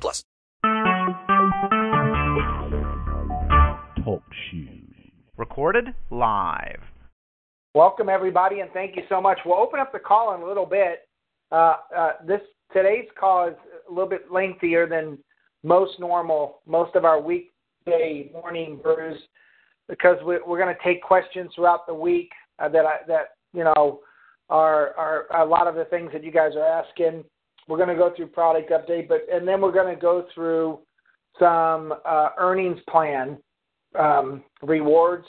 plus. Talk shoes. Recorded live. Welcome everybody, and thank you so much. We'll open up the call in a little bit. Uh, uh, this today's call is a little bit lengthier than most normal, most of our weekday morning brews, because we, we're going to take questions throughout the week uh, that I, that you know are are a lot of the things that you guys are asking. We're going to go through product update, but and then we're going to go through some uh, earnings plan um, rewards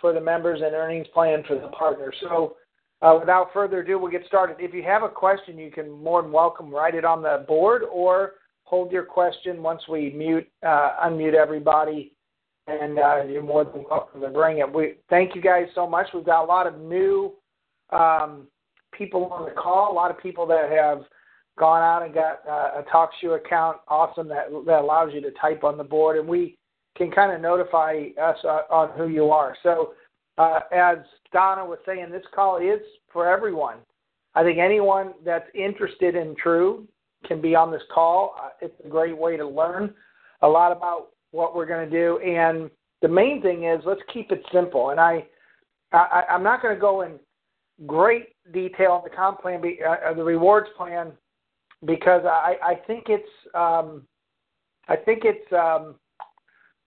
for the members and earnings plan for the partners. So, uh, without further ado, we'll get started. If you have a question, you can more than welcome write it on the board or hold your question once we mute uh, unmute everybody, and uh, you're more than welcome to bring it. We thank you guys so much. We've got a lot of new um, people on the call, a lot of people that have gone out and got uh, a TalkShoe account. Awesome that that allows you to type on the board, and we can kind of notify us uh, on who you are. So, uh, as Donna was saying, this call is for everyone. I think anyone that's interested in True can be on this call. Uh, it's a great way to learn a lot about what we're going to do. And the main thing is let's keep it simple. And I, I I'm not going to go in great detail on the comp plan, uh, the rewards plan, because I, I think it's um, I think it's um,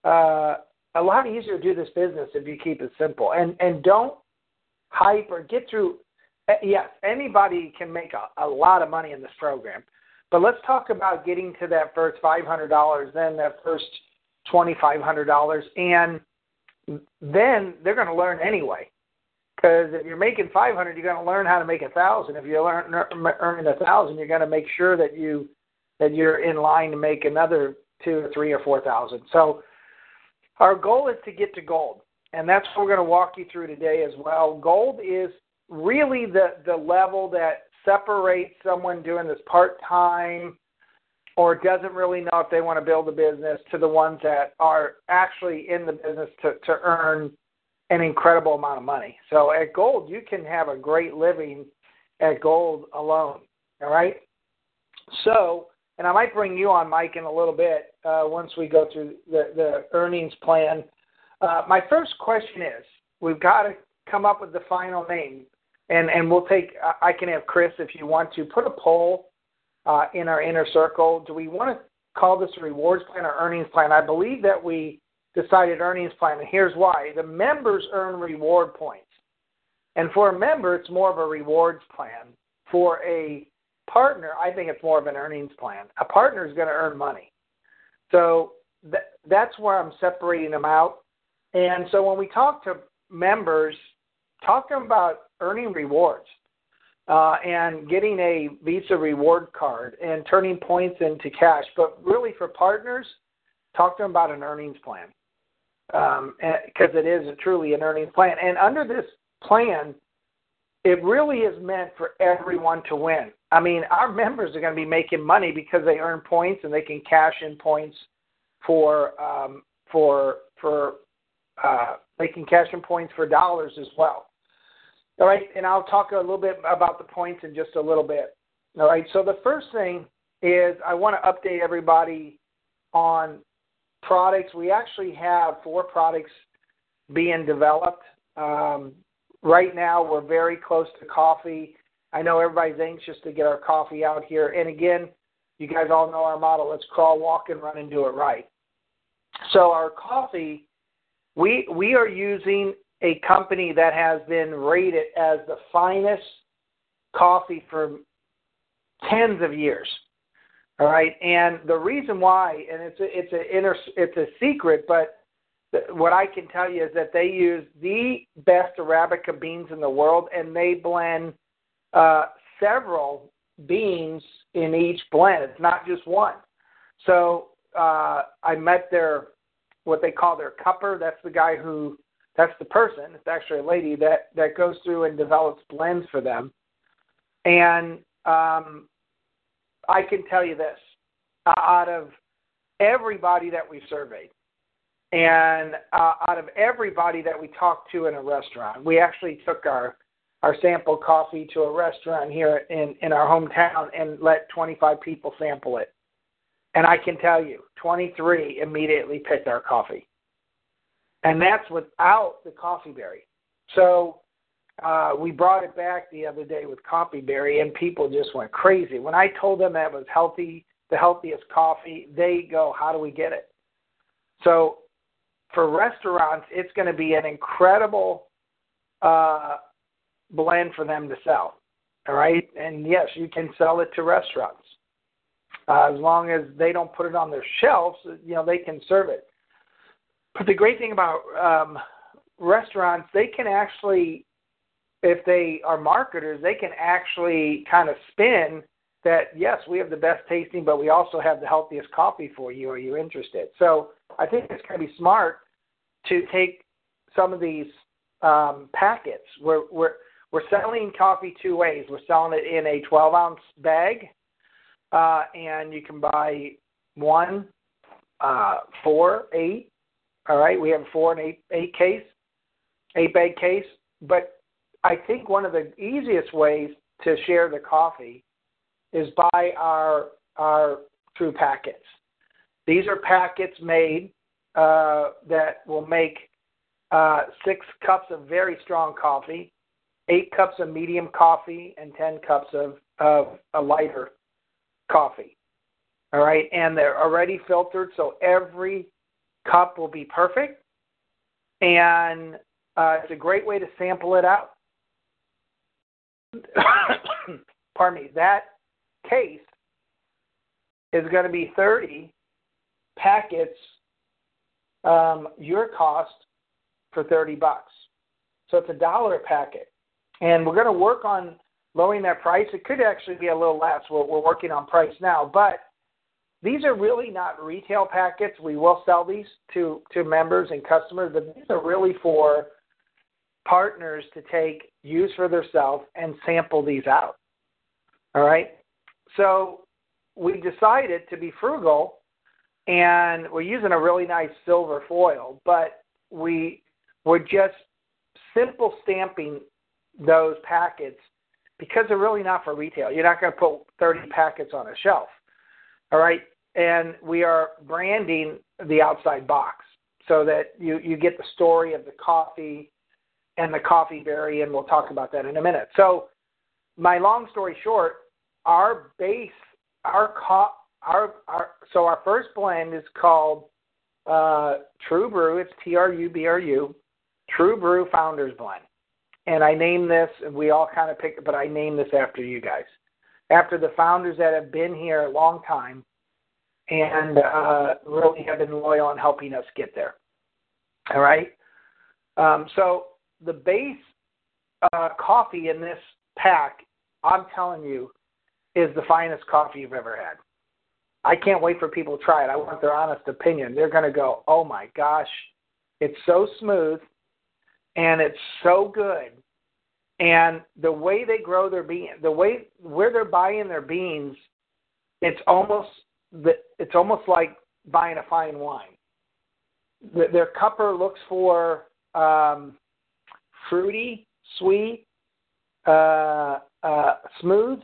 uh, a lot easier to do this business if you keep it simple and and don't hype or get through. Eh, yes, anybody can make a, a lot of money in this program, but let's talk about getting to that first five hundred dollars, then that first twenty five hundred dollars, and then they're going to learn anyway. Because if you're making five hundred, you're going to learn how to make a thousand. If you're learn, er, earning a thousand, you're going to make sure that you that you're in line to make another two or three or four thousand. So our goal is to get to gold, and that's what we're going to walk you through today as well. Gold is really the, the level that separates someone doing this part time or doesn't really know if they want to build a business to the ones that are actually in the business to, to earn an incredible amount of money. So at gold, you can have a great living at gold alone. All right. So and I might bring you on, Mike, in a little bit uh, once we go through the, the earnings plan. Uh, my first question is we've got to come up with the final name, and, and we'll take, I can have Chris, if you want to, put a poll uh, in our inner circle. Do we want to call this a rewards plan or earnings plan? I believe that we decided earnings plan, and here's why. The members earn reward points. And for a member, it's more of a rewards plan. For a partner, I think it's more of an earnings plan. A partner is going to earn money. So th- that's where I'm separating them out. And so when we talk to members, talk to them about earning rewards uh, and getting a Visa reward card and turning points into cash. But really, for partners, talk to them about an earnings plan because um, it is a, truly an earnings plan. And under this plan, it really is meant for everyone to win. I mean, our members are going to be making money because they earn points and they can cash in points for um, for for uh, they can cash in points for dollars as well. All right, and I'll talk a little bit about the points in just a little bit. All right, so the first thing is I want to update everybody on products. We actually have four products being developed. Um, right now, we're very close to coffee I know everybody's anxious to get our coffee out here. And again, you guys all know our model. Let's crawl, walk, and run and do it right. So our coffee, we we are using a company that has been rated as the finest coffee for tens of years. All right, and the reason why, and it's a, it's a inner it's a secret, but what I can tell you is that they use the best arabica beans in the world, and they blend uh, several beans in each blend. It's not just one. So uh, I met their what they call their cupper. That's the guy who that's the person. It's actually a lady that that goes through and develops blends for them. And um, I can tell you this: out of everybody that we surveyed, and uh, out of everybody that we talked to in a restaurant, we actually took our our sample coffee to a restaurant here in in our hometown and let 25 people sample it. And I can tell you, 23 immediately picked our coffee. And that's without the coffee berry. So uh, we brought it back the other day with coffee berry, and people just went crazy. When I told them that was healthy, the healthiest coffee, they go, How do we get it? So for restaurants, it's going to be an incredible uh, blend for them to sell. All right. And yes, you can sell it to restaurants. Uh, as long as they don't put it on their shelves, you know, they can serve it. But the great thing about um, restaurants, they can actually, if they are marketers, they can actually kind of spin that, yes, we have the best tasting, but we also have the healthiest coffee for you. Are you interested? So I think it's going to be smart to take some of these um, packets. We're, we're, we're selling coffee two ways. We're selling it in a 12 ounce bag uh, and you can buy one, uh, four, eight. All right, we have a four and eight eight case, eight bag case. But I think one of the easiest ways to share the coffee is by our our true packets. These are packets made uh, that will make uh, six cups of very strong coffee, eight cups of medium coffee, and ten cups of, of a lighter coffee. All right, and they're already filtered, so every cup will be perfect. And uh, it's a great way to sample it out. Pardon me. That case is going to be 30 packets, um, your cost for 30 bucks. So it's a dollar a packet. And we're going to work on lowering that price. It could actually be a little less. We're, we're working on price now, but these are really not retail packets. We will sell these to to members and customers, but these are really for partners to take, use for themselves, and sample these out. All right. So we decided to be frugal, and we're using a really nice silver foil, but we we're just simple stamping those packets because they're really not for retail. You're not going to put 30 packets on a shelf. All right. And we are branding the outside box so that you, you get the story of the coffee and the coffee berry, and we'll talk about that in a minute. So, my long story short, our base, our co- our, our so our first blend is called uh, True Brew. It's T R U B R U, True Brew Founders Blend and I name this, and we all kind of picked but I name this after you guys, after the founders that have been here a long time and uh, really have been loyal in helping us get there. All right. Um, so the base uh, coffee in this pack, I'm telling you, is the finest coffee you've ever had. I can't wait for people to try it. I want their honest opinion. They're going to go, "Oh my gosh, it's so smooth and it's so good. And the way they grow their bean, the way where they're buying their beans, it's almost the, it's almost like buying a fine wine. The, their cupper looks for um, fruity, sweet, uh, uh, smooth,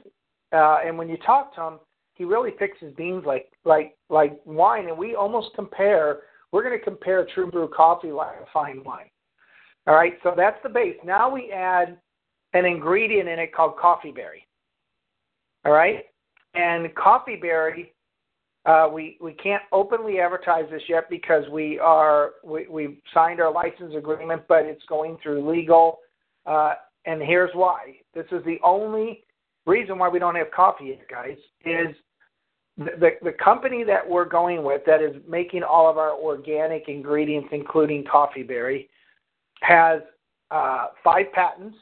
uh, and when you talk to him, he really picks his beans like like like wine. And we almost compare. We're going to compare True Brew coffee like a fine wine. All right, so that's the base. Now we add an ingredient in it called coffee berry. All right, and coffee berry, uh, we we can't openly advertise this yet because we are we we've signed our license agreement, but it's going through legal. Uh, and here's why: this is the only reason why we don't have coffee yet, guys. Is the, the company that we're going with that is making all of our organic ingredients, including coffee berry, has uh, five patents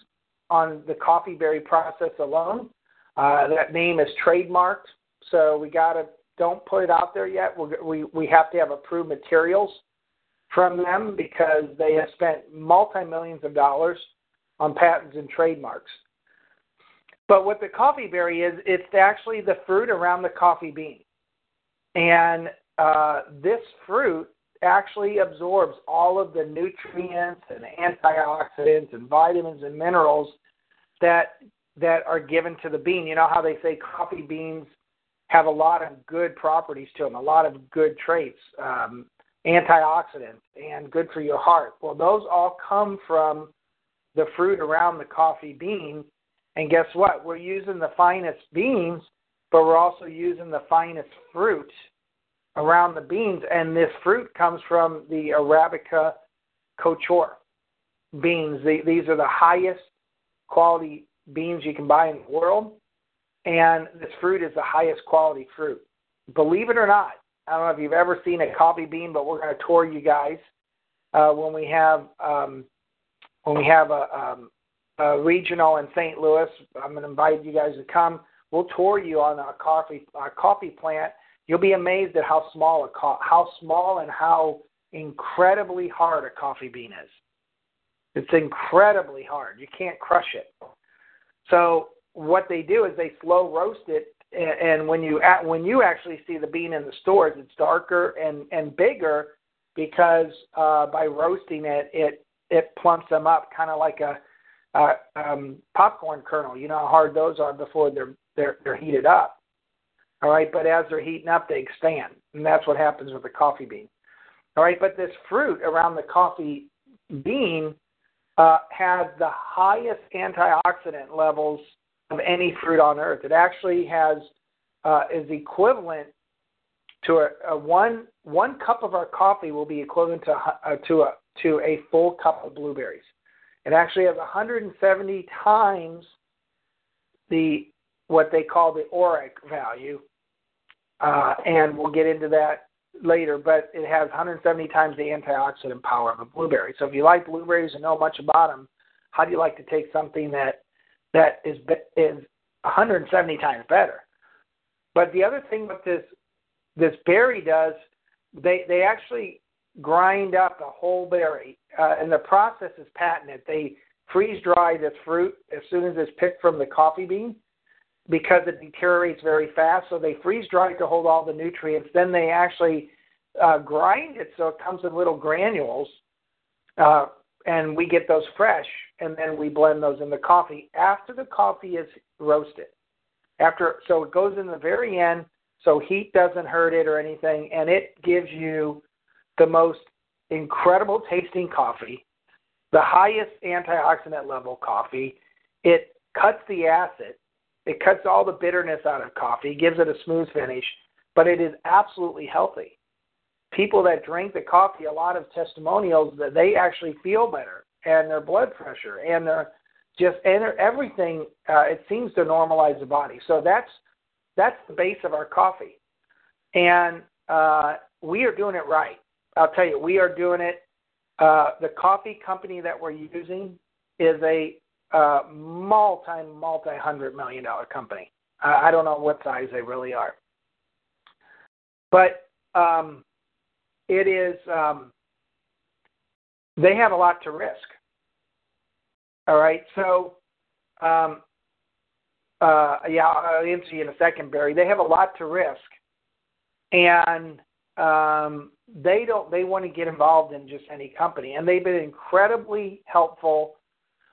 on the coffee berry process alone. That name is trademarked, so we got to don't put it out there yet. We're, we we have to have approved materials from them because they have spent multi millions of dollars on patents and trademarks. But what the coffee berry is, it's actually the fruit around the coffee bean, and uh, this fruit actually absorbs all of the nutrients and antioxidants and vitamins and minerals that that are given to the bean. You know how they say coffee beans have a lot of good properties to them, a lot of good traits, um, antioxidants, and good for your heart. Well, those all come from the fruit around the coffee bean. And guess what? We're using the finest beans, but we're also using the finest fruit around the beans. And this fruit comes from the Arabica couture beans. These are the highest quality beans you can buy in the world. And this fruit is the highest quality fruit. Believe it or not, I don't know if you've ever seen a coffee bean, but we're going to tour you guys uh, when we have um, when we have a, um, a regional in St. Louis. I'm going to invite you guys to come. We'll tour you on our coffee our coffee plant. You'll be amazed at how small a co- how small and how incredibly hard a coffee bean is. It's incredibly hard. You can't crush it. So what they do is they slow roast it, and when you when you actually see the bean in the stores, it's darker and and bigger because uh, by roasting it, it it plumps them up, kind of like a uh, um, popcorn kernel. You know how hard those are before they're they're they're heated up. All right, but as they're heating up, they expand, and that's what happens with the coffee bean. All right, but this fruit around the coffee bean uh, has the highest antioxidant levels of any fruit on earth. It actually has uh, is equivalent to a, a, one one cup of our coffee will be equivalent to uh, to a to a full cup of blueberries. It actually has 170 times the what they call the ORAC value, uh, and we'll get into that later. But it has 170 times the antioxidant power of a blueberry. So if you like blueberries and know much about them, how do you like to take something that that is is 170 times better. But the other thing with this this berry does, they they actually grind up the whole berry, uh, and the process is patented. They freeze dry this fruit as soon as it's picked from the coffee bean because it deteriorates very fast. So they freeze dry to hold all the nutrients. Then they actually uh, grind it so it comes in little granules, uh, and we get those fresh and then we blend those in the coffee after the coffee is roasted. After so it goes in the very end, so heat doesn't hurt it or anything, and it gives you the most incredible tasting coffee, the highest antioxidant level coffee. It cuts the acid, it cuts all the bitterness out of coffee, gives it a smooth finish, but it is absolutely healthy. People that drink the coffee, a lot of testimonials that they actually feel better and their blood pressure and their just and their, everything. Uh, it seems to normalize the body. So that's that's the base of our coffee, and uh, we are doing it right. I'll tell you, we are doing it. Uh, the coffee company that we're using is a uh, multi multi hundred million dollar company. Uh, I don't know what size they really are, but um, it is. Um, they have a lot to risk. All right, so um, uh, yeah, I'll answer you in a second, Barry. They have a lot to risk, and um, they don't. They want to get involved in just any company, and they've been incredibly helpful.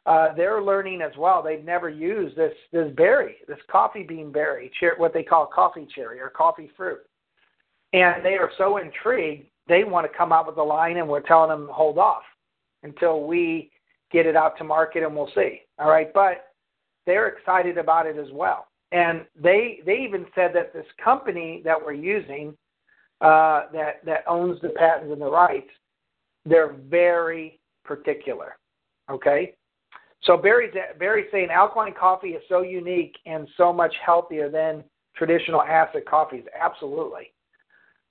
Uh, they're learning as well. They've never used this this berry, this coffee bean berry, what they call coffee cherry or coffee fruit, and they are so intrigued they want to come out with a line, and we're telling them hold off until we get it out to market, and we'll see. All right, but they're excited about it as well, and they they even said that this company that we're using, uh, that that owns the patents and the rights, they're very particular. Okay, so Barry's Barry's saying alkaline coffee is so unique and so much healthier than traditional acid coffees. Absolutely.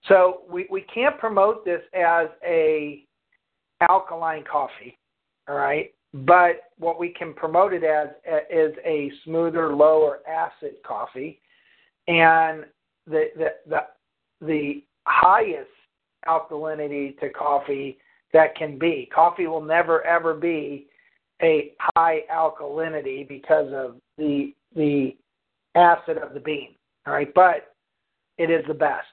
So we, we can't promote this as a alkaline coffee, all right? But what we can promote it as is a smoother, lower acid coffee. And the, the, the the highest alkalinity to coffee that can be. Coffee will never ever be a high alkalinity because of the the acid of the bean. All right, but it is the best.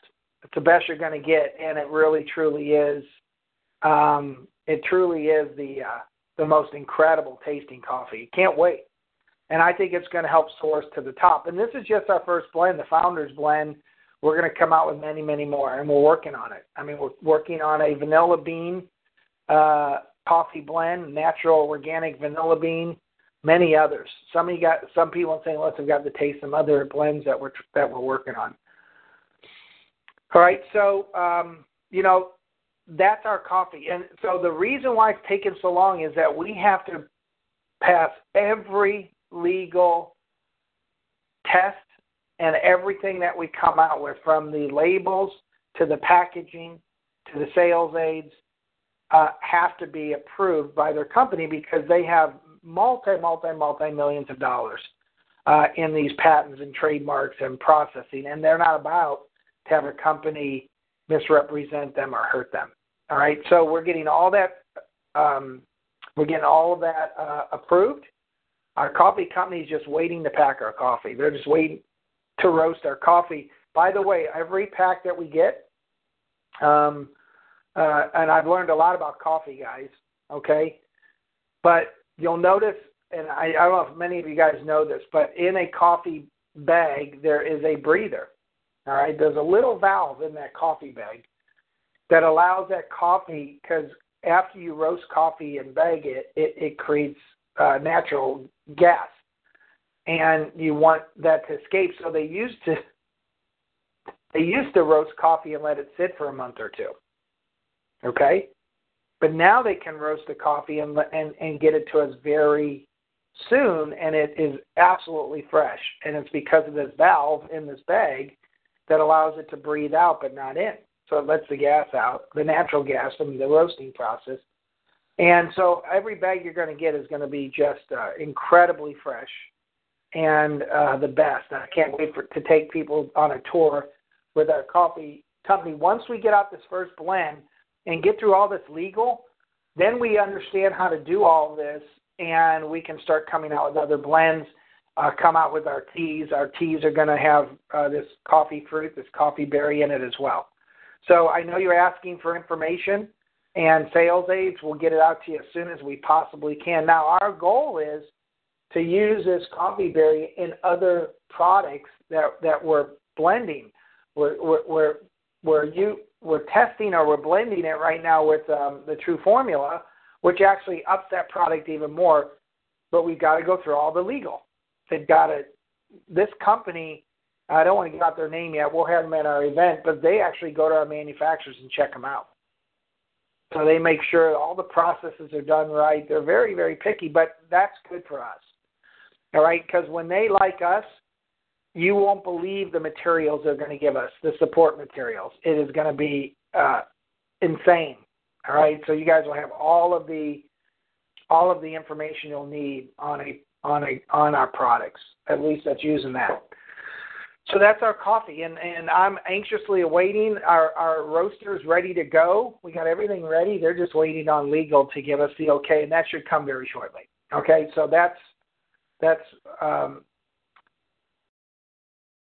It's the best you're going to get, and it really truly is. Um, it truly is the uh, the most incredible tasting coffee. Can't wait, and I think it's going to help source to the top. And this is just our first blend, the Founders Blend. We're going to come out with many, many more, and we're working on it. I mean, we're working on a vanilla bean uh, coffee blend, natural organic vanilla bean, many others. Some of you got some people in St. Louis have got to taste some other blends that we're that we're working on. All right, so um, you know that's our coffee, and so the reason why it's taken so long is that we have to pass every legal test and everything that we come out with, from the labels to the packaging to the sales aids, uh, have to be approved by their company because they have multi, multi, multi millions of dollars uh, in these patents and trademarks and processing, and they're not about to have a company misrepresent them or hurt them. All right, so we're getting all that. Um, we're getting all of that uh, approved. Our coffee company is just waiting to pack our coffee. They're just waiting to roast our coffee. By the way, every pack that we get, um, uh, and I've learned a lot about coffee, guys. Okay, but you'll notice, and I, I don't know if many of you guys know this, but in a coffee bag there is a breather. All right, there's a little valve in that coffee bag that allows that coffee because after you roast coffee and bag it, it, it creates uh, natural gas, and you want that to escape. So they used to they used to roast coffee and let it sit for a month or two. Okay, but now they can roast the coffee and and and get it to us very soon, and it is absolutely fresh. And it's because of this valve in this bag that allows it to breathe out but not in. So it lets the gas out, the natural gas from the roasting process. And so every bag you're going to get is going to be just uh, incredibly fresh and uh, the best. I can't wait for to take people on a tour with our coffee company. Once we get out this first blend and get through all this legal, then we understand how to do all this, and we can start coming out with other blends. Uh, come out with our teas. Our teas are going to have uh, this coffee fruit, this coffee berry in it as well. So I know you're asking for information and sales aids. We'll get it out to you as soon as we possibly can. Now, our goal is to use this coffee berry in other products that that we're blending. We're we're we're, we're you we're testing or we're blending it right now with um, the True Formula, which actually ups that product even more. But we've got to go through all the legal. They've got to. This company, I don't want to give out their name yet. We'll have them at our event, but they actually go to our manufacturers and check them out. So they make sure all the processes are done right. They're very, very picky, but that's good for us. All right, because when they like us, you won't believe the materials they're going to give us, the support materials. It is going to be uh, insane. All right, so you guys will have all of the all of the information you'll need on a on a on our products. At least that's using that. So that's our coffee, and and I'm anxiously awaiting our our roasters ready to go. We got everything ready. They're just waiting on legal to give us the okay, and that should come very shortly. Okay, so that's that's um,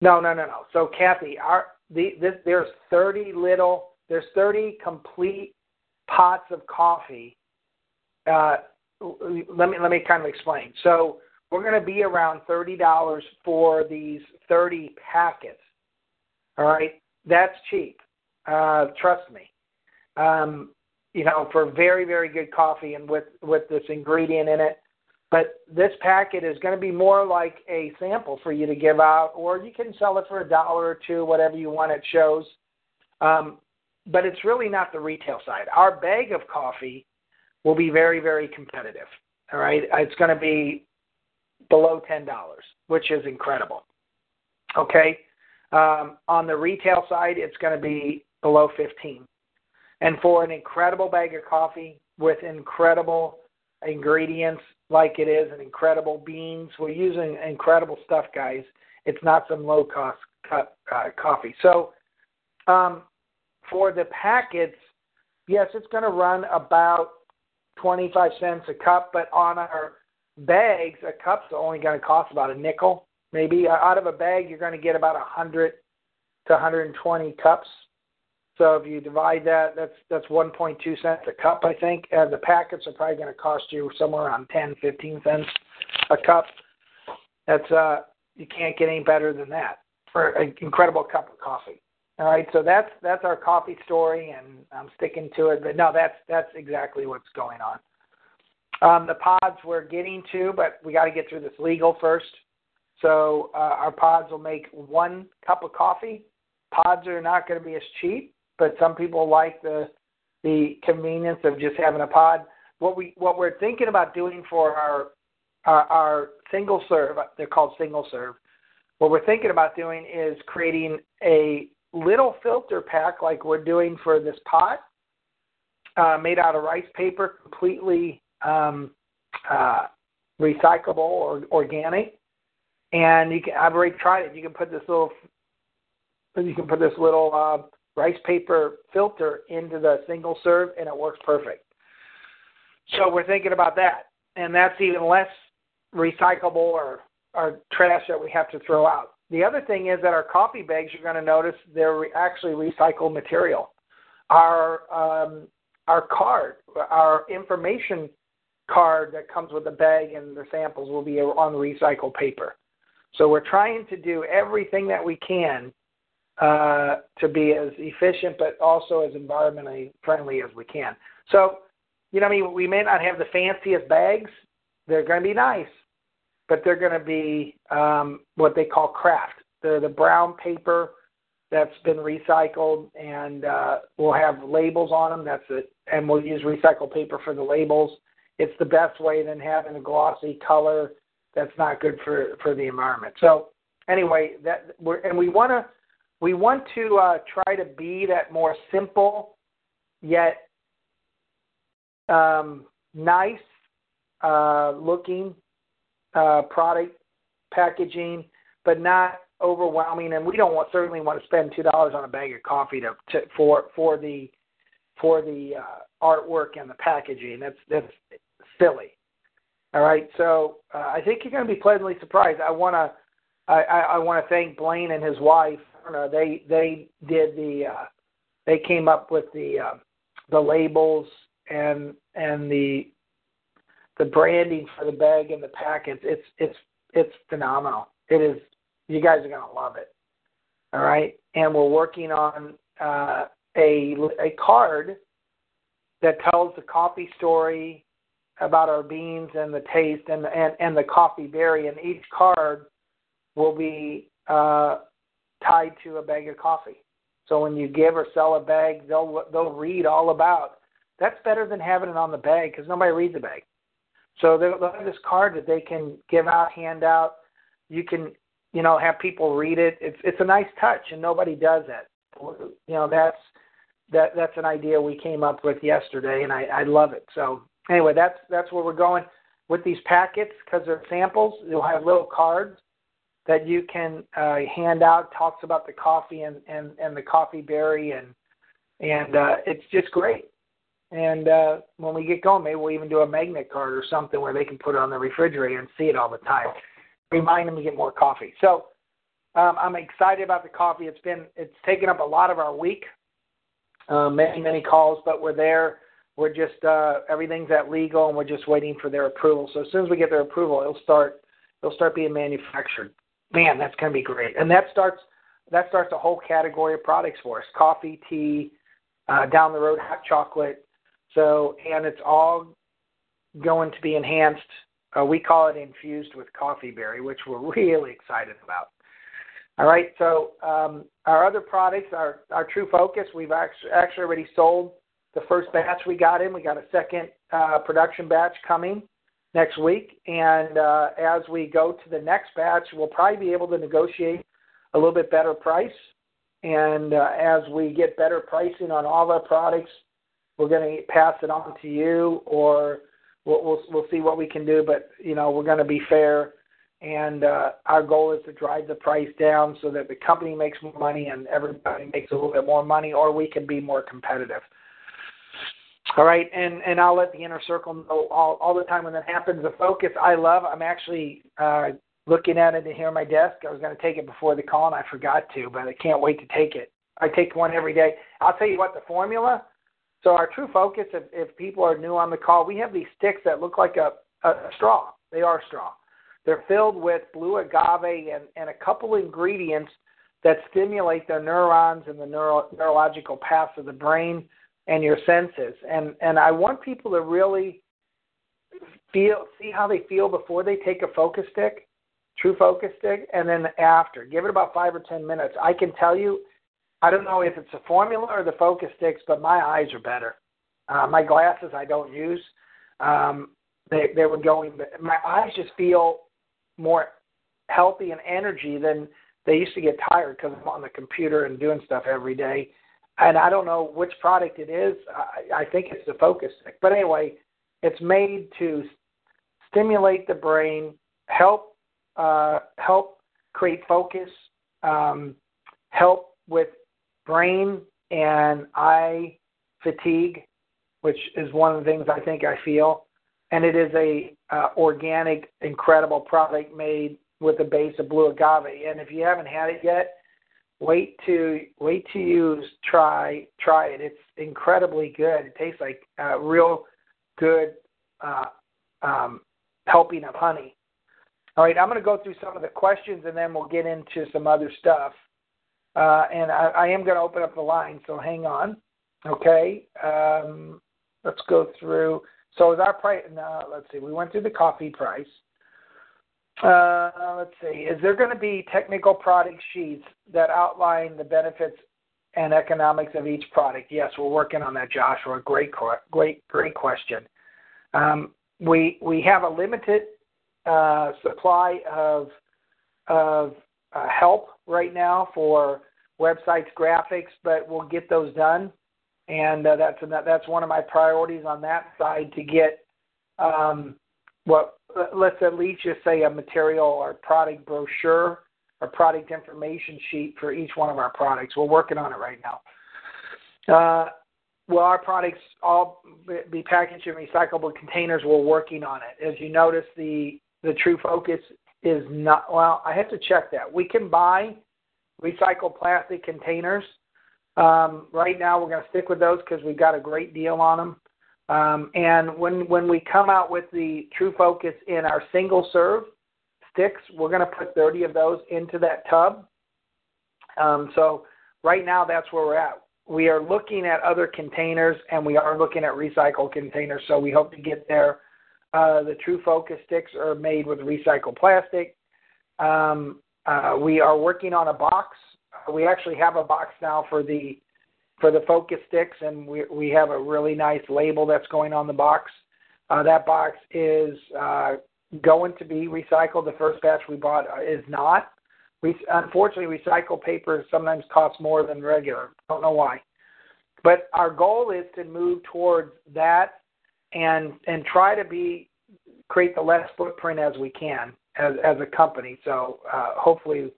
no, no, no, no. So Kathy, our the this there's 30 little there's 30 complete pots of coffee. Uh, let me let me kind of explain. So we're going to be around thirty dollars for these 30 packets. All right, that's cheap. Uh, trust me. Um, you know, for very very good coffee and with with this ingredient in it, but this packet is going to be more like a sample for you to give out, or you can sell it for a dollar or two, whatever you want. It shows. Um, but it's really not the retail side. Our bag of coffee will be very, very competitive. All right, it's going to be below ten dollars, which is incredible. Okay, um, on the retail side, it's going to be below fifteen. And for an incredible bag of coffee with incredible ingredients like it is and incredible beans. We're using incredible stuff, guys. It's not some low cost cut, uh, coffee. So Um, for the packets, yes, it's going to run about 25 cents a cup, but on our bags, a cup's only going to cost about a nickel, maybe. Out of a bag, you're going to get about 100 to 120 cups. So if you divide that, that's that's 1.2 cents a cup, I think. And the packets are probably going to cost you somewhere around 10, 15 cents a cup. That's uh, you can't get any better than that for an incredible cup of coffee. All right, so that's that's our coffee story, and I'm sticking to it. But no, that's that's exactly what's going on. Um, the pods we're getting to, but we got to get through this legal first. So uh, our pods will make one cup of coffee. Pods are not going to be as cheap, but some people like the the convenience of just having a pod. What we what we're thinking about doing for our our, our single serve, they're called single serve. What we're thinking about doing is creating a little filter pack like we're doing for this pot, uh, made out of rice paper, completely um, uh, recyclable or organic. And you can I've already tried it. You can put this little you can put this little uh, rice paper filter into the single serve, and it works perfect. So we're thinking about that, and that's even less recyclable or, or trash that we have to throw out. The other thing is that our coffee bags, you're going to notice they're actually recycled material. Our um, our card, our information card that comes with the bag and the samples will be on recycled paper. So we're trying to do everything that we can uh, to be as efficient but also as environmentally friendly as we can. So, you know, I mean, we may not have the fanciest bags. They're going to be nice, but they're going to be um, what they call kraft. They're the brown paper that's been recycled, and uh, we'll have labels on them. That's it, and we'll use recycled paper for the labels. It's the best way than having a glossy color that's not good for for the environment. So anyway, that we're and we want to we want to uh, try to be that more simple yet um, nice uh, looking uh, product packaging, but not overwhelming. And we don't want, certainly want to spend two dollars on a bag of coffee to, to for for the for the uh, artwork and the packaging. That's that's silly. All right, so uh, I think you're going to be pleasantly surprised. I want to I, I, I want to thank Blaine and his wife. Uh, they they did the uh, they came up with the uh, the labels and and the the branding for the bag and the packets, it's it's it's phenomenal. It is. You guys are gonna love it. All right, and we're working on uh, a a card that tells the coffee story about our beans and the taste and and, and the coffee berry, and each card will be uh, tied to a bag of coffee. So when you give or sell a bag, they'll they'll read all about. That's better than having it on the bag because nobody reads the bag. So they'll have this card that they can give out, hand out. You can, you know, have people read it. It's it's a nice touch, and nobody does it. You know, that's that that's an idea we came up with yesterday, and I, I love it. So anyway, that's that's where we're going with these packets because they're samples. You'll have little cards that you can uh, hand out. Talks about the coffee and and and the coffee berry, and and uh, it's just great. And uh, when we get going, maybe we'll even do a magnet card or something where they can put it on the refrigerator and see it all the time. Remind them to get more coffee. So um, I'm excited about the coffee. It's been it's taken up a lot of our week, uh, many many calls, but we're there. We're just uh, everything's at legal, and we're just waiting for their approval. So as soon as we get their approval, it'll start it'll start being manufactured. Man, that's going to be great. And that starts that starts a whole category of products for us: coffee, tea, uh, down the road, hot chocolate, so, and it's all going to be enhanced. Uh, we call it infused with coffee berry, which we're really excited about. All right, so um, our other products, our, our True Focus, we've actually, actually already sold the first batch we got in. We got a second uh, production batch coming next week. And uh, as we go to the next batch, we'll probably be able to negotiate a little bit better price. And uh, as we get better pricing on all our products, we're going to pass it on to you, or we'll, we'll we'll see what we can do. But you know, we're going to be fair and uh, our goal is to drive the price down so that the company makes more money and everybody makes a little bit more money, or we can be more competitive. All right, and and I'll let the inner circle know all all the time when that happens. The focus I love. I'm actually uh, looking at it here on my desk. I was going to take it before the call and I forgot to, but I can't wait to take it. I take one every day. I'll tell you what the formula. So our true focus, if, if people are new on the call, we have these sticks that look like a, a straw. They are straw. They're filled with blue agave and, and a couple ingredients that stimulate the neurons and the neuro, neurological paths of the brain and your senses. And and I want people to really feel see how they feel before they take a focus stick, true focus stick, and then after. Give it about five or ten minutes. I can tell you, I don't know if it's a formula or the focus sticks, but my eyes are better. Uh, my glasses I don't use. Um, they they were going. My eyes just feel more healthy and energy than they used to get tired because I'm on the computer and doing stuff every day and I don't know which product it is. I, I think it's the focus stick. But anyway, it's made to stimulate the brain, help uh, help create focus, um, help with brain and eye fatigue, which is one of the things I think I feel. And it is a uh, organic, incredible product made with a base of blue agave. And if you haven't had it yet, wait to wait to use try try it. It's incredibly good. It tastes like a real good uh, um, helping of honey. All right, I'm going to go through some of the questions and then we'll get into some other stuff. Uh, and I, I, am going to open up the line, so hang on. Okay, um, let's go through. So is our price? No, let's see. We went through the coffee price. Uh, let's see. Is there going to be technical product sheets that outline the benefits and economics of each product? Yes, we're working on that, Joshua. Great, great, great question. Um, we we have a limited uh, supply of of uh, help right now for websites, graphics, but we'll get those done, and uh, that's that's one of my priorities on that side to get um, what let's at least just say a material or product brochure or product information sheet for each one of our products. We're working on it right now. Uh, will our products all be packaged in recyclable containers? We're working on it. As you notice, the the True Focus is not. Well, I have to check that. We can buy recycled plastic containers. Um, right now, we're going to stick with those because we've got a great deal on them. Um, and when when we come out with the True Focus in our single serve sticks, we're going to put 30 of those into that tub. Um, so right now, that's where we're at. We are looking at other containers, and we are looking at recycled containers. So we hope to get there. Uh, the True Focus sticks are made with recycled plastic. Um, uh, we are working on a box. We actually have a box now for the for the focus sticks, and we we have a really nice label that's going on the box. Uh, that box is uh, going to be recycled. The first batch we bought is not. We unfortunately recycled paper sometimes costs more than regular. Don't know why, but our goal is to move towards that and and try to be create the less footprint as we can as as a company. So uh, hopefully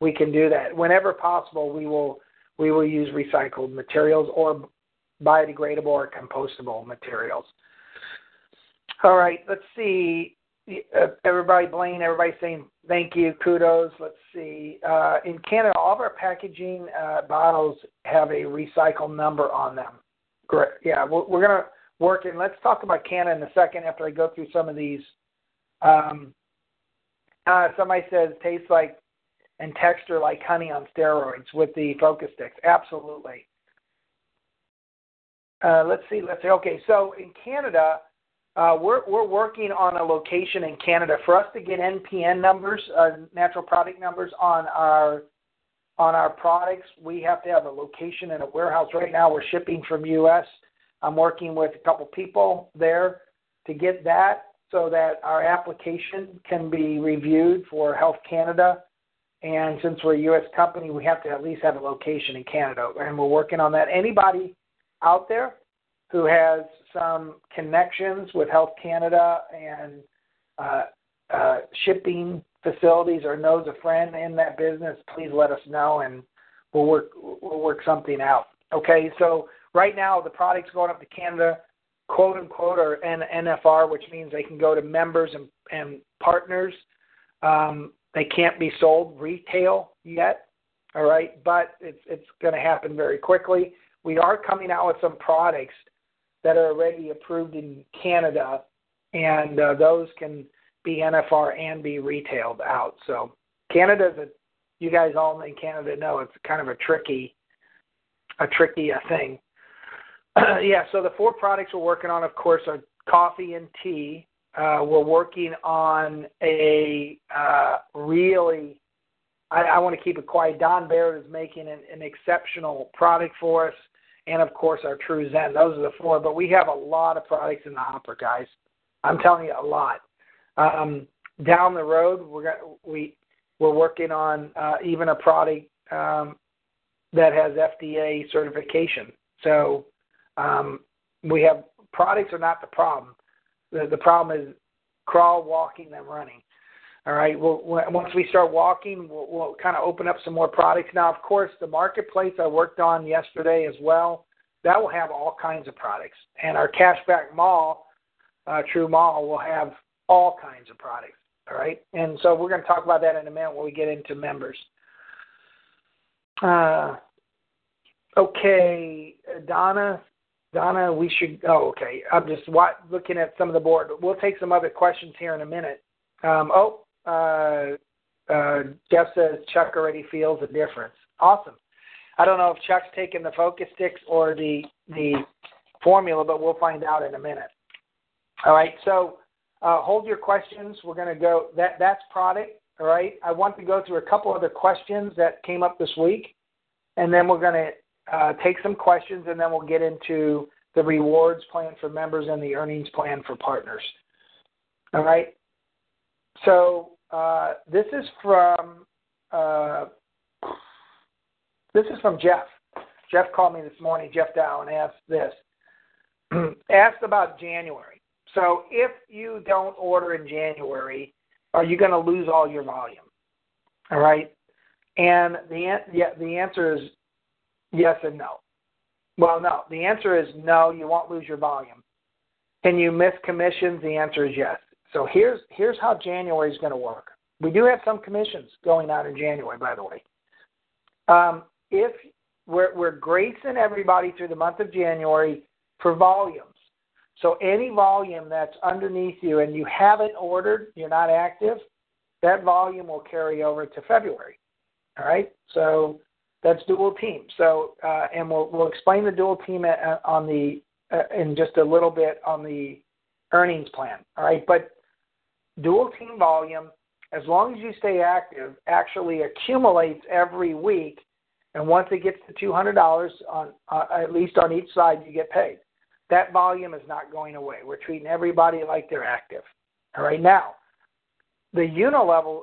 we can do that. Whenever possible, we will we will use recycled materials or biodegradable or compostable materials. All right, let's see. Uh, everybody, Blaine, everybody saying thank you, kudos. Let's see. Uh, in Canada, all of our packaging uh, bottles have a recycle number on them. Great. Yeah, we're, we're going to work in. Let's talk about Canada in a second after I go through some of these. Um, uh, somebody says tastes like and texture like honey on steroids with the focus sticks. Absolutely. Uh, let's see. Let's see. Okay, so in Canada, uh, we're we're working on a location in Canada for us to get NPN numbers, uh, natural product numbers on our on our products. We have to have a location in a warehouse. Right now, we're shipping from U.S. I'm working with a couple people there to get that so that our application can be reviewed for Health Canada and since we're a U.S. company, we have to at least have a location in Canada, and we're working on that. Anybody out there who has some connections with Health Canada and uh, uh, shipping facilities or knows a friend in that business, please let us know and we'll work we'll work something out. Okay, so right now the product's going up to Canada, quote unquote, or NFR, which means they can go to members and, and partners. Um, they can't be sold retail yet, all right, but it's it's going to happen very quickly. We are coming out with some products that are already approved in Canada, and uh, those can be NFR and be retailed out. So Canada's a, you guys all in Canada know it's kind of a tricky, a tricky uh, thing. yeah, so the four products we're working on, of course, are coffee and tea. Uh, we're working on a uh, really, I, I want to keep it quiet. Don Barrett is making an, an exceptional product for us, and of course, our True Zen. Those are the four, but we have a lot of products in the hopper, guys. I'm telling you, a lot. Um, down the road, we're got, we we're working on uh, even a product um, that has FDA certification. So um, we have products are not the problem. The, the problem is crawl, walking, then running. All right. Well, once we start walking, we'll, we'll kind of open up some more products. Now, of course, the marketplace I worked on yesterday as well. That will have all kinds of products, and our cashback mall, uh, True Mall, will have all kinds of products. All right. And so we're going to talk about that in a minute when we get into members. Uh, okay, Donna Donna, we should. Oh, okay. I'm just looking at some of the board. We'll take some other questions here in a minute. Um, oh, uh, uh, Jeff says Chuck already feels a difference. Awesome. I don't know if Chuck's taking the focus sticks or the the formula, but we'll find out in a minute. All right. So uh, hold your questions. We're going to go. That that's product. All right. I want to go through a couple other questions that came up this week, and then we're going to uh, take some questions, and then we'll get into the rewards plan for members and the earnings plan for partners. All right. So uh, this is from uh, this is from Jeff. Jeff called me this morning, Jeff Dow, and asked this. asked about January. So if you don't order in January, are you going to lose all your volume? All right. And the yeah, the answer is Yes and no. Well, no. The answer is no, you won't lose your volume. Can you miss commissions? The answer is yes. So here's here's how January is going to work. We do have some commissions going out in January, by the way. Um, if we're, we're gracing everybody through the month of January for volumes. So any volume that's underneath you and you haven't ordered, you're not active, that volume will carry over to February. All right. So that's dual team. So, uh, and we'll we'll explain the dual team at, on the uh, in just a little bit on the earnings plan. All right, but dual team volume, as long as you stay active, actually accumulates every week, and once it gets to two hundred dollars on uh, at least on each side, you get paid. That volume is not going away. We're treating everybody like they're active. All right, now the unilevel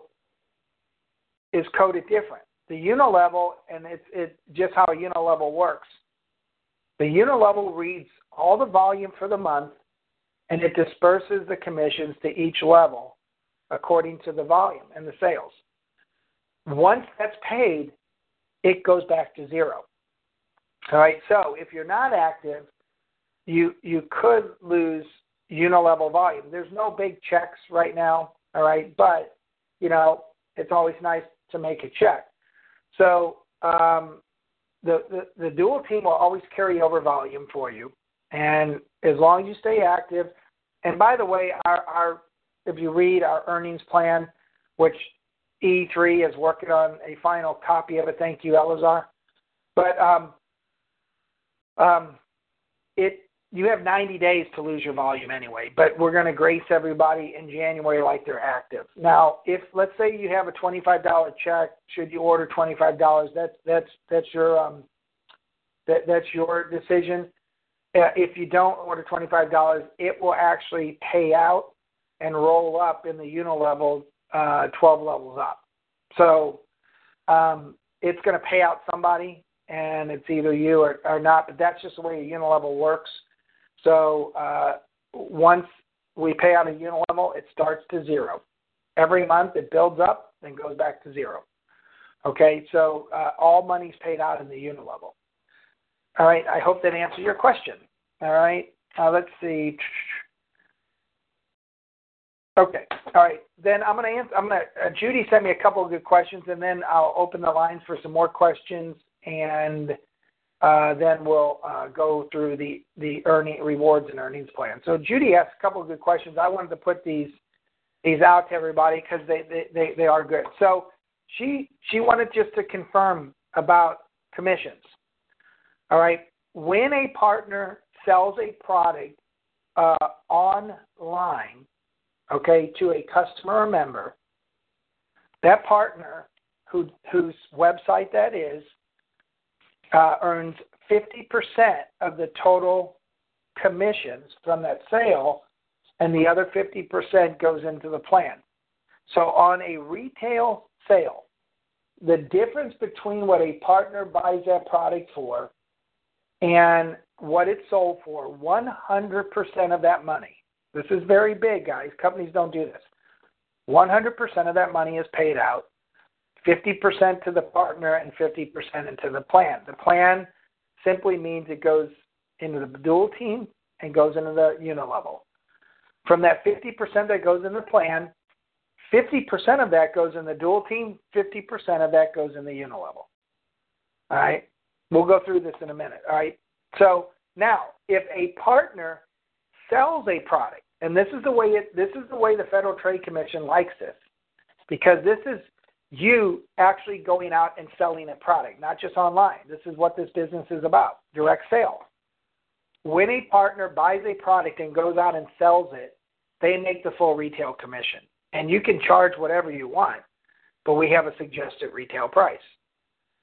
is coded different the unilevel, and it's it just how a unilevel works. The unilevel reads all the volume for the month, and it disperses the commissions to each level according to the volume and the sales. Once that's paid, it goes back to zero. All right. So if you're not active, you you could lose unilevel volume. There's no big checks right now. All right, but you know it's always nice to make a check. So um, the, the, the dual team will always carry over volume for you, and as long as you stay active. And by the way, our, our if you read our earnings plan, which E3 is working on a final copy of it. Thank you, Elazar. But um, um, it you have 90 days to lose your volume anyway, but we're going to grace everybody in January like they're active. Now, if let's say you have a $25 check, should you order $25? That's that's that's your um, that that's your decision. Uh, if you don't order $25, it will actually pay out and roll up in the unilevel uh, 12 levels up. So um, it's going to pay out somebody, and it's either you or, or not. But that's just the way a unilevel works. So uh, once we pay out a unilevel, it starts to zero. Every month it builds up, then goes back to zero. Okay, so uh, all money's paid out in the unilevel. All right, I hope that answers your question. All right, uh, let's see. Okay, all right. Then I'm going to answer. I'm going to. Uh, Judy sent me a couple of good questions, and then I'll open the lines for some more questions, and then we'll uh, go through the rewards and earnings plan. So Judy asked a couple of good questions. I wanted to put these out to everybody because they, are good. So she she wanted just to confirm about commissions. All right, when a partner sells a product uh, online, okay, to a customer or member, that partner whose website that is uh, earns 50% of the total commissions from that sale, and the other 50% goes into the plan. So on a retail sale, the difference between what a partner buys that product for and what it's sold for, 100% of that money, this is very big, guys. Companies don't do this. 100% of that money is paid out, 50% to the partner and 50% into the plan. The plan simply means it goes into the dual team and goes into the unilevel. From that 50% that goes in the plan, 50% of that goes in the dual team, 50% of that goes in the unilevel. All right? We'll go through this in a minute. All right? So now, if a partner sells a product, and this is the way it, this is the way the Federal Trade Commission likes this, because this is you actually going out and selling a product, not just online. This is what this business is about: direct sale. When a partner buys a product and goes out and sells it, they make the full retail commission and you can charge whatever you want, but we have a suggested retail price.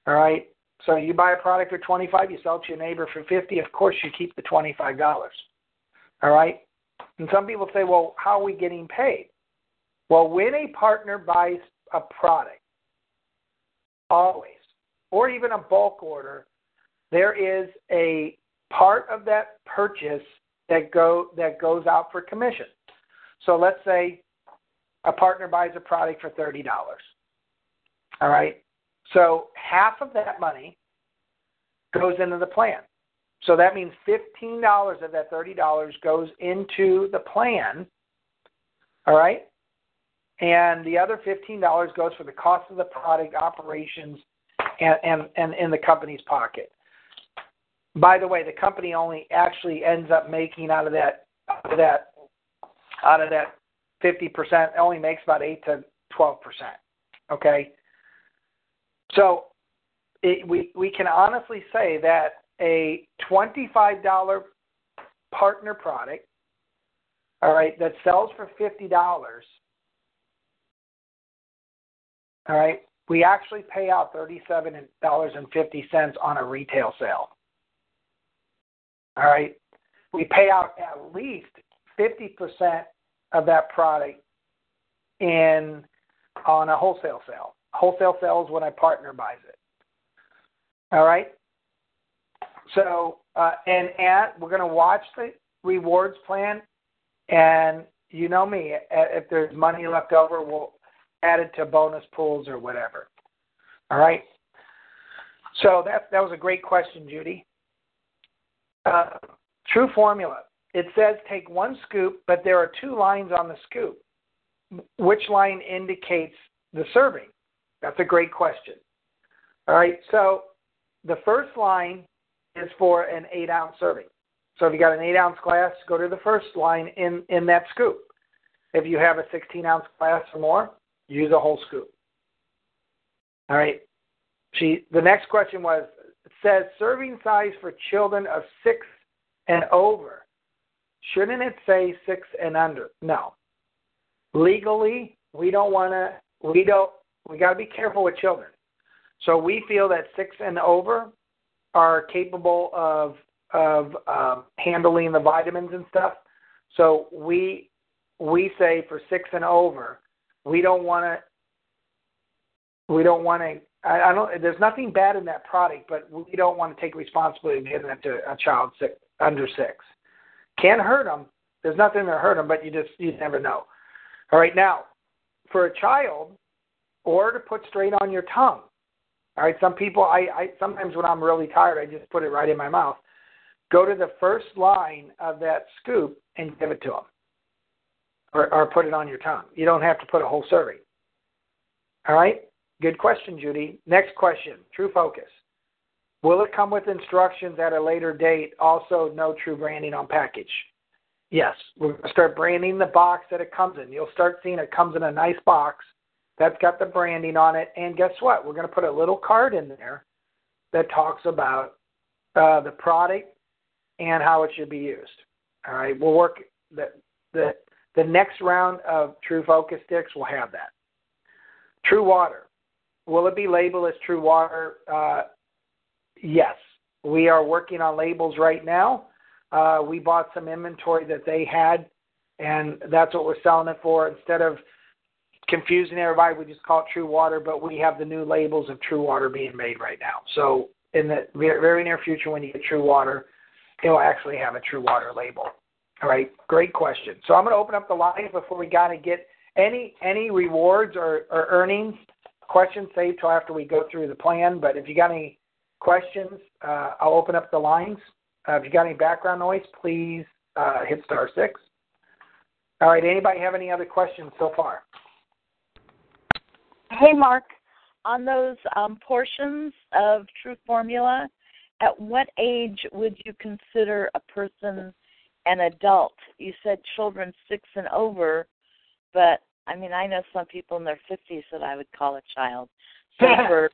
All right. So you buy a product for 25, you sell it to your neighbor for 50. Of course, you keep the $25. All right. And some people say, well, how are we getting paid? Well, when a partner buys a product, always, or even a bulk order, there is a part of that purchase that go that goes out for commission. So let's say a partner buys a product for $30. All right. So half of that money goes into the plan. So that means $15 of that $30 goes into the plan. All right. And the other $15 goes for the cost of the product, operations, and, and, and in the company's pocket. By the way, the company only actually ends up making out of that out of that out of that 50% only makes about 8 to 12%. Okay? So it, we, we can honestly say that a $25 partner product, all right, that sells for $50, all right, we actually pay out $37.50 on a retail sale. All right? We pay out at least 50% of that product in on a wholesale sale. Wholesale sale is when a partner buys it. All right. So uh, and and we're going to watch the rewards plan, and you know me, if there's money left over, we'll add it to bonus pools or whatever. All right. So that that was a great question, Judy. Uh, true formula it says take one scoop, but there are two lines on the scoop. Which line indicates the serving? That's a great question. All right, so the first line is for an eight ounce serving. So if you got an eight ounce glass, go to the first line in, in that scoop. If you have a 16 ounce glass or more, use a whole scoop. All right. She, the next question was it says serving size for children of six and over. Shouldn't it say six and under? No. Legally, we don't want to. We don't. We got to be careful with children. So we feel that six and over are capable of of um, handling the vitamins and stuff. So we we say for six and over, we don't want to. We don't want to. I, I don't. There's nothing bad in that product, but we don't want to take responsibility of giving it to a child six, under six. can't hurt them. There's nothing to hurt them, but you just you never know. All right, now for a child or to put straight on your tongue. All right, some people I, I sometimes when I'm really tired I just put it right in my mouth. Go to the first line of that scoop and give it to them. Or, or put it on your tongue. You don't have to put a whole serving. All right? Good question, Judy. Next question, true focus. Will it come with instructions at a later date? Also, no true branding on package. Yes, we're going to start branding the box that it comes in. You'll start seeing it comes in a nice box that's got the branding on it. And guess what? We're going to put a little card in there that talks about uh, the product and how it should be used. All right, we'll work the the the next round of True Focus sticks will have that. True Water. Will it be labeled as True Water? Uh, yes. We are working on labels right now. Uh, we bought some inventory that they had, and that's what we're selling it for. Instead of confusing everybody, we just call it True Water, but we have the new labels of True Water being made right now. So in the very near future, when you get True Water, it'll actually have a True Water label. All right, great question. So I'm going to open up the lines before we got to get any any rewards or, or earnings questions saved till after we go through the plan. But if you got any questions, uh, I'll open up the lines. Uh, if you got any background noise, please uh, hit star six. All right. Anybody have any other questions so far? Hey, Mark. On those um, portions of True Formula, at what age would you consider a person an adult? You said children six and over, but I mean, I know some people in their fifties that I would call a child. So for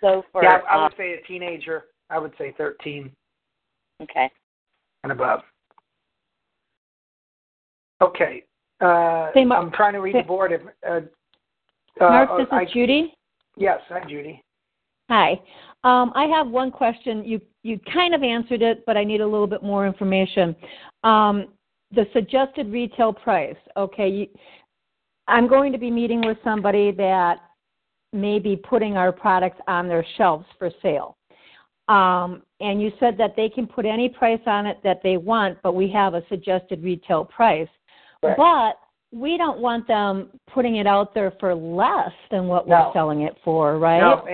so for yeah, I would uh, say a teenager. I would say thirteen okay. and above. Okay. Uh, Hey, Mar- I'm trying to read the board. If, uh, Mark, uh, this is I, Judy. Yes, hi, Judy. Hi. Um, I have one question. You you kind of answered it, but I need a little bit more information. Um, the suggested retail price. Okay, you, I'm going to be meeting with somebody that may be putting our products on their shelves for sale. Um, and you said that they can put any price on it that they want, but we have a suggested retail price. Correct. But we don't want them putting it out there for less than what No. we're selling it for, right? No,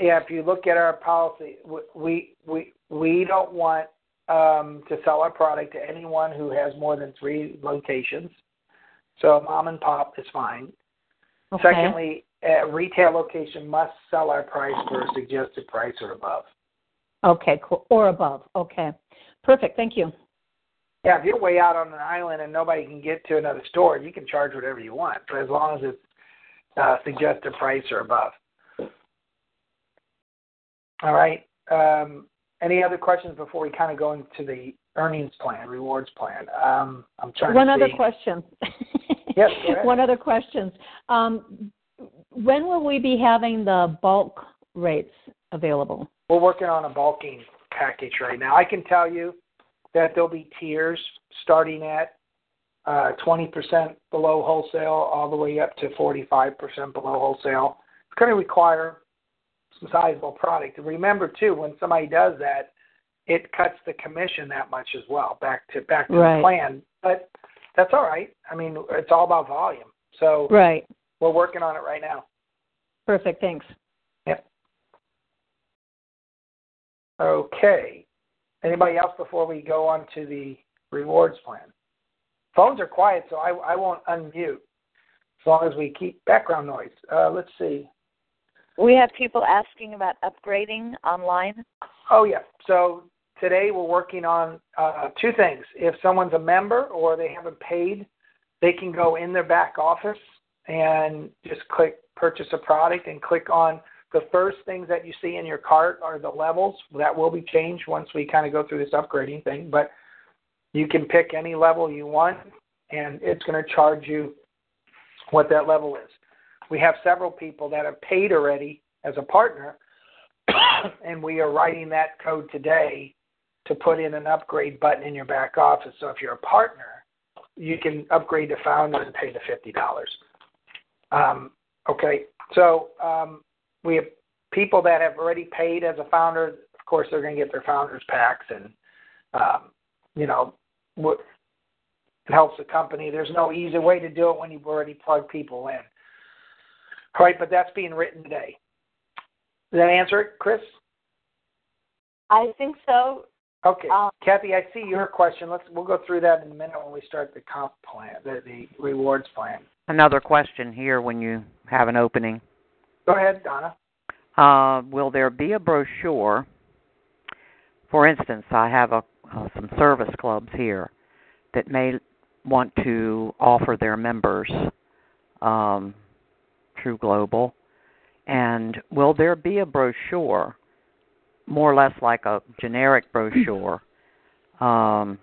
yeah. If you look at our policy, we we we don't want um, to sell our product to anyone who has more than three locations. So mom and pop is fine. Okay. Secondly, a retail location must sell our price for a suggested price or above. Okay, cool. Or above. Okay. Perfect. Thank you. Yeah, if you're way out on an island and nobody can get to another store, you can charge whatever you want, but as long as it's uh, suggested price or above. All right. Um, any other questions before we kind of go into the earnings plan, rewards plan? Um, I'm trying One to other see. question. Yes. One other question. Um, when will we be having the bulk rates available? We're working on a bulking package right now. I can tell you that there'll be tiers starting at uh, 20% below wholesale all the way up to 45% below wholesale. It's going to require sizable product. Remember too, when somebody does that, it cuts the commission that much as well back to back to Right. the plan. But that's all right. I mean, it's all about volume. So Right. we're working on it right now. Perfect. Thanks. Yep. Okay. Anybody else before we go on to the rewards plan? Phones are quiet, so I, I won't unmute as long as we keep background noise. Uh, let's see. We have people asking about upgrading online. Oh, yeah. So today we're working on uh, two things. If someone's a member or they haven't paid, they can go in their back office and just click purchase a product and click on the first things that you see in your cart are the levels. That will be changed once we kind of go through this upgrading thing. But you can pick any level you want, and it's going to charge you what that level is. We have several people that have paid already as a partner, and we are writing that code today to put in an upgrade button in your back office. So if you're a partner, you can upgrade to founder and pay the fifty dollars. Um, okay, so um, we have people that have already paid as a founder. Of course, they're going to get their founders packs, and um, you know, what it helps the company. There's no easy way to do it when you've already plugged people in. All right, but that's being written today. Does that answer it, Chris? I think so. Okay, Um, Kathy, I see your question. Let's we'll go through that in a minute when we start the comp plan, the, the rewards plan. Another question here when you have an opening. Go ahead, Donna. Uh, will there be a brochure? For instance, I have a, uh, some service clubs here that may want to offer their members um, True Global. And will there be a brochure, more or less like a generic brochure, um,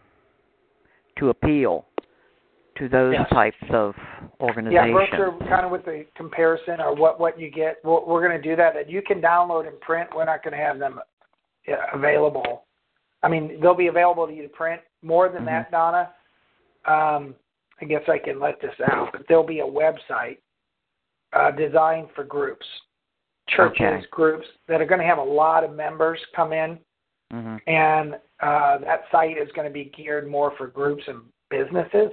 to appeal to those Yes. types of organizations. Yeah, brochure kind of with the comparison or what what you get. We're, we're going to do that. That you can download and print. We're not going to have them uh, available. I mean, they'll be available to you to print. More than that, Donna. Um, I guess I can let this out, but there'll be a website uh, designed for groups, churches, Okay. groups that are going to have a lot of members come in, hmm and uh, that site is going to be geared more for groups and businesses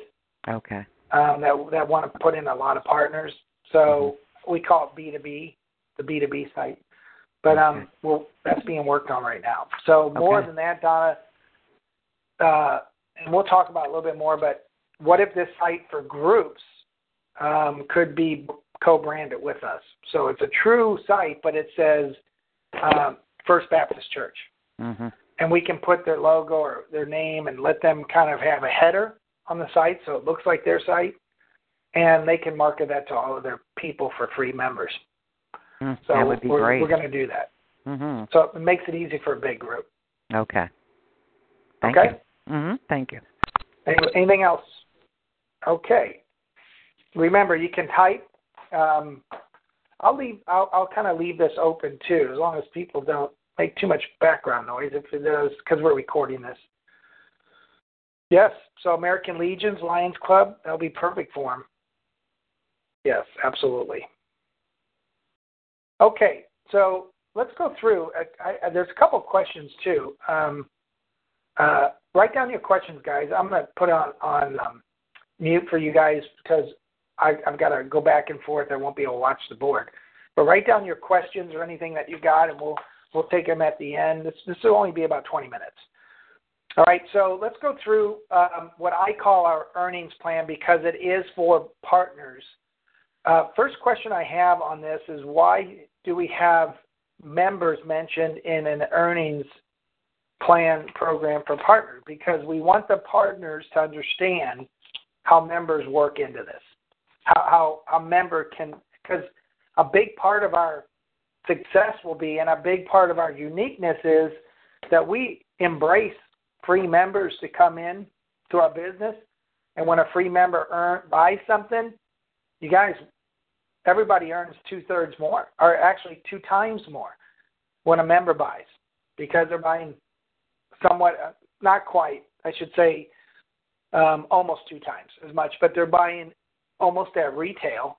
Okay. um, that that want to put in a lot of partners. So we call it B two B, the B two B site. But um, Okay. well, that's being worked on right now. So more Okay. than that, Donna, uh, and we'll talk about it a little bit more. But what if this site for groups um, could be co-branded with us? So it's a true site, but it says um, First Baptist Church hmm and we can put their logo or their name and let them kind of have a header on the site so it looks like their site and they can market that to all of their people for free members Mm, so that would be we're, great. we're going to do that hmm so it makes it easy for a big group Okay. Thank okay you. hmm Thank you. Anything else okay remember you can type um, i'll leave i'll, I'll kind of leave this open too as long as people don't make too much background noise if it does because we're recording this Yes. So American Legions, Lions Club, that'll be perfect for them. Yes, absolutely. Okay, so let's go through. I, I, there's a couple of questions too. Um, uh, write down your questions, guys. I'm going to put on on um, mute for you guys because I, I've got to go back and forth. I won't be able to watch the board. But write down your questions or anything that you got, and we'll we'll take them at the end. This this will only be about 20 minutes. All right, so let's go through um, what I call our earnings plan because it is for partners. Uh, first question I have on this is why do we have members mentioned in an earnings plan program for partners? Because we want the partners to understand how members work into this, how how a member can because a big part of our success will be and a big part of our uniqueness is that we embrace free members to come in to our business. And when a free member earn, buys something, you guys, everybody earns two thirds more, or actually two times more when a member buys because they're buying somewhat, uh, not quite, I should say, um, almost two times as much, but they're buying almost at retail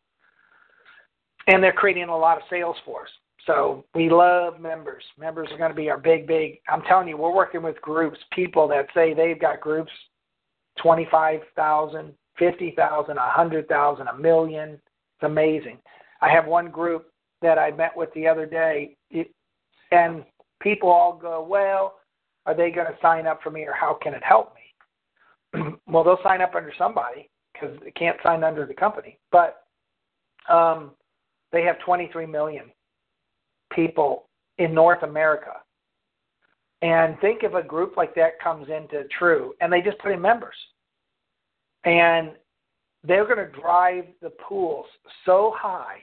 and they're creating a lot of sales for us. So we love members. Members are going to be our big, big. I'm telling you, we're working with groups, people that say they've got groups, twenty-five thousand, fifty thousand, a million. It's amazing. I have one group that I met with the other day, and people all go, "Well, are they going to sign up for me, or how can it help me?" well, they'll sign up under somebody because they can't sign under the company, but um, they have 23 million people in North America. And think if a group like that comes into True and they just put in members. And they're going to drive the pools so high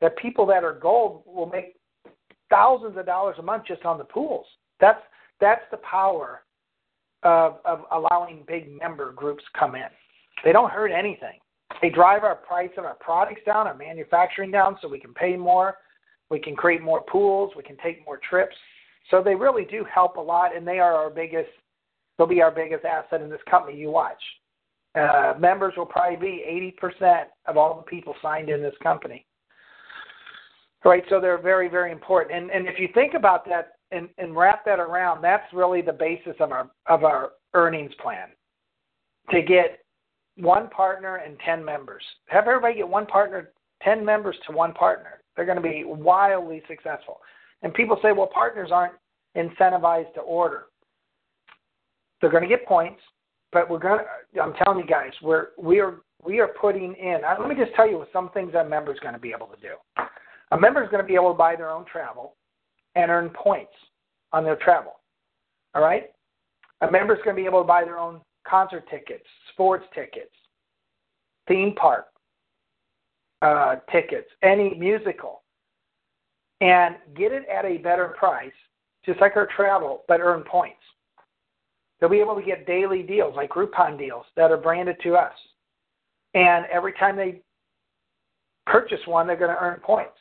that people that are gold will make thousands of dollars a month just on the pools. That's that's the power of, of allowing big member groups come in. They don't hurt anything. They drive our price of our products down, our manufacturing down, so we can pay more. We can create more pools. We can take more trips. So they really do help a lot, and they are our biggest. They'll be our biggest asset in this company. You watch. Uh, members will probably be 80% of all the people signed in this company. Right, so they're very, very important. And and if you think about that and, and wrap that around, that's really the basis of our of our earnings plan. To get one partner and ten members. Have everybody get one partner, 10 members to one partner. They're going to be wildly successful. And people say, well, partners aren't incentivized to order. They're going to get points, but we're going to, I'm telling you guys, we're, we are, we are putting in, let me just tell you some things that member is going to be able to do. A member is going to be able to buy their own travel and earn points on their travel. All right? A member is going to be able to buy their own concert tickets, sports tickets, theme park uh, tickets, any musical, and get it at a better price, just like our travel, but earn points. They'll be able to get daily deals like Groupon deals that are branded to us. And every time they purchase one, they're going to earn points.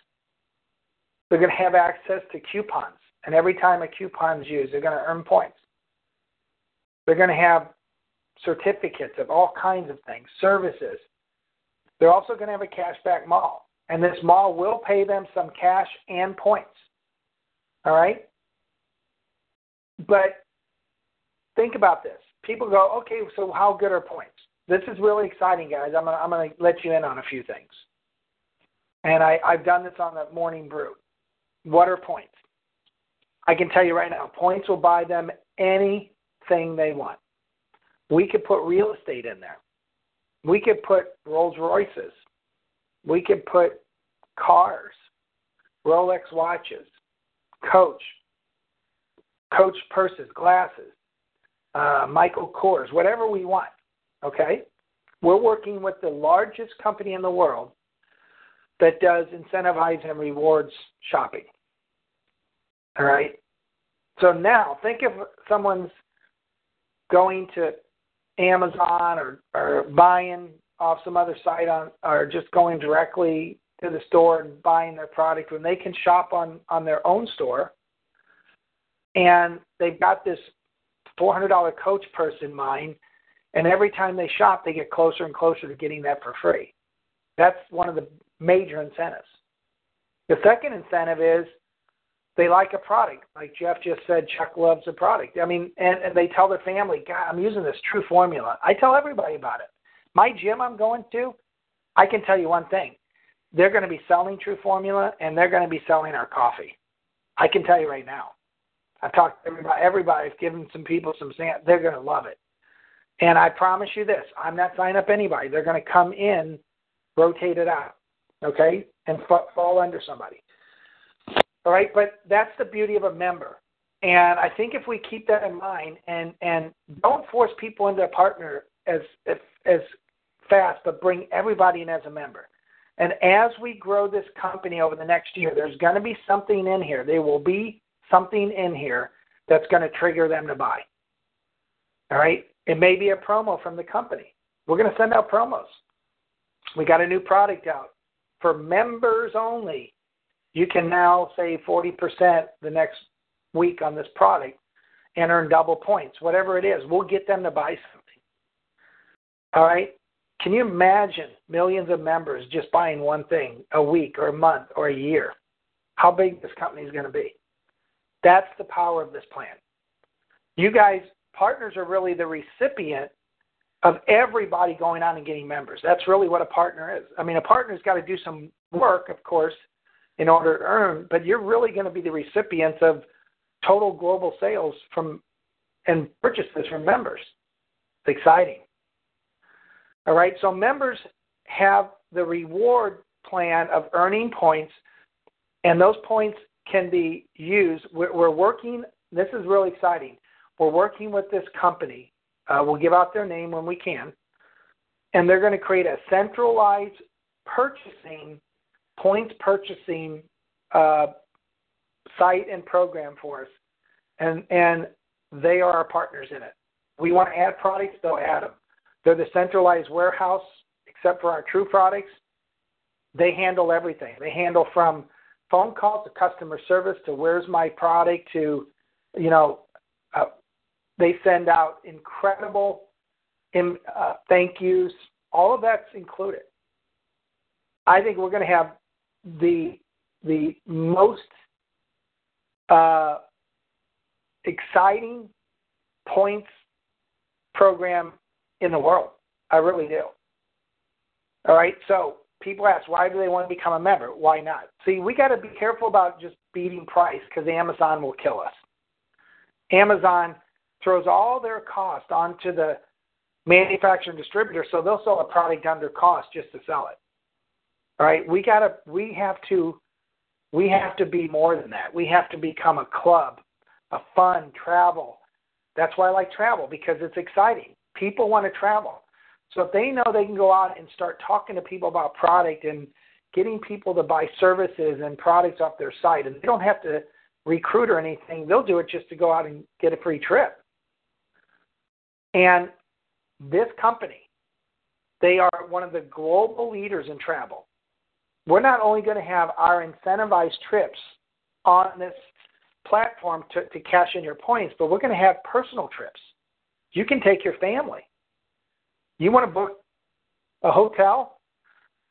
They're going to have access to coupons. And every time a coupon is used, they're going to earn points. They're going to have certificates of all kinds of things, services. They're also going to have a cashback mall. And this mall will pay them some cash and points. All right? But think about this. People go, okay, so how good are points? This is really exciting, guys. I'm gonna, I'm gonna let you in on a few things. And I, I've done this on the morning brew. What are points? I can tell you right now, points will buy them anything they want. We could put real estate in there. We could put Rolls Royces. We could put cars, Rolex watches, Coach, Coach purses, glasses, uh, Michael Kors, whatever we want. Okay? We're working with the largest company in the world that does incentivize and rewards shopping. All right? So now think if someone's going to Amazon or, or buying off some other site on or just going directly to the store and buying their product when they can shop on on their own store. And they've got this $400 coach purse in mind and every time they shop they get closer and closer to getting that for free. That's one of the major incentives. The second incentive is they like a product. Like Jeff just said, Chuck loves a product. I mean, and, and they tell their family, God, I'm using this True Formula. I tell everybody about it. My gym I'm going to, I can tell you one thing. They're going to be selling True Formula and they're going to be selling our coffee. I can tell you right now. I've talked to everybody. Everybody's given some people some sand. They're going to love it. And I promise you this: I'm not signing up anybody. They're going to come in, rotate it out, okay, and f- fall under somebody. All right, but that's the beauty of a member. And I think if we keep that in mind and and don't force people into a partner as as, as fast, but bring everybody in as a member. And as we grow this company over the next year, there's going to be something in here. There will be something in here that's going to trigger them to buy. All right? It may be a promo from the company. We're going to send out promos. We got a new product out for members only you can now save 40% the next week on this product and earn double points, whatever it is. We'll get them to buy something. All right? Can you imagine millions of members just buying one thing a week or a month or a year? How big this company is going to be? That's the power of this plan. You guys, partners are really the recipient of everybody going on and getting members. That's really what a partner is. I mean, a partner's got to do some work, of course, in order to earn, but you're really going to be the recipients of total global sales from and purchases from members. It's exciting. All right, so members have the reward plan of earning points, and those points can be used. We're, we're working, this is really exciting. We're working with this company. Uh, we'll give out their name when we can, and they're going to create a centralized purchasing points purchasing uh, site and program for us, and and they are our partners in it. We want to add products, they'll add them. They're the centralized warehouse, except for our true products. They handle everything. They handle from phone calls to customer service to where's my product to, you know, uh, they send out incredible in, uh, thank yous. All of that's included. I think we're going to have the the most uh, exciting points program in the world. I really do. All right, so people ask, why do they want to become a member? Why not? See, we got to be careful about just beating price because Amazon will kill us. Amazon throws all their cost onto the manufacturer and distributor, so they'll sell a product under cost just to sell it. All right, we gotta, we have to, we have to be more than that. We have to become a club, a fun travel. That's why I like travel because it's exciting. People want to travel. So if they know they can go out and start talking to people about product and getting people to buy services and products off their site, and they don't have to recruit or anything, they'll do it just to go out and get a free trip. And this company, they are one of the global leaders in travel. We're not only going to have our incentivized trips on this platform to, to cash in your points, but we're going to have personal trips. You can take your family. You want to book a hotel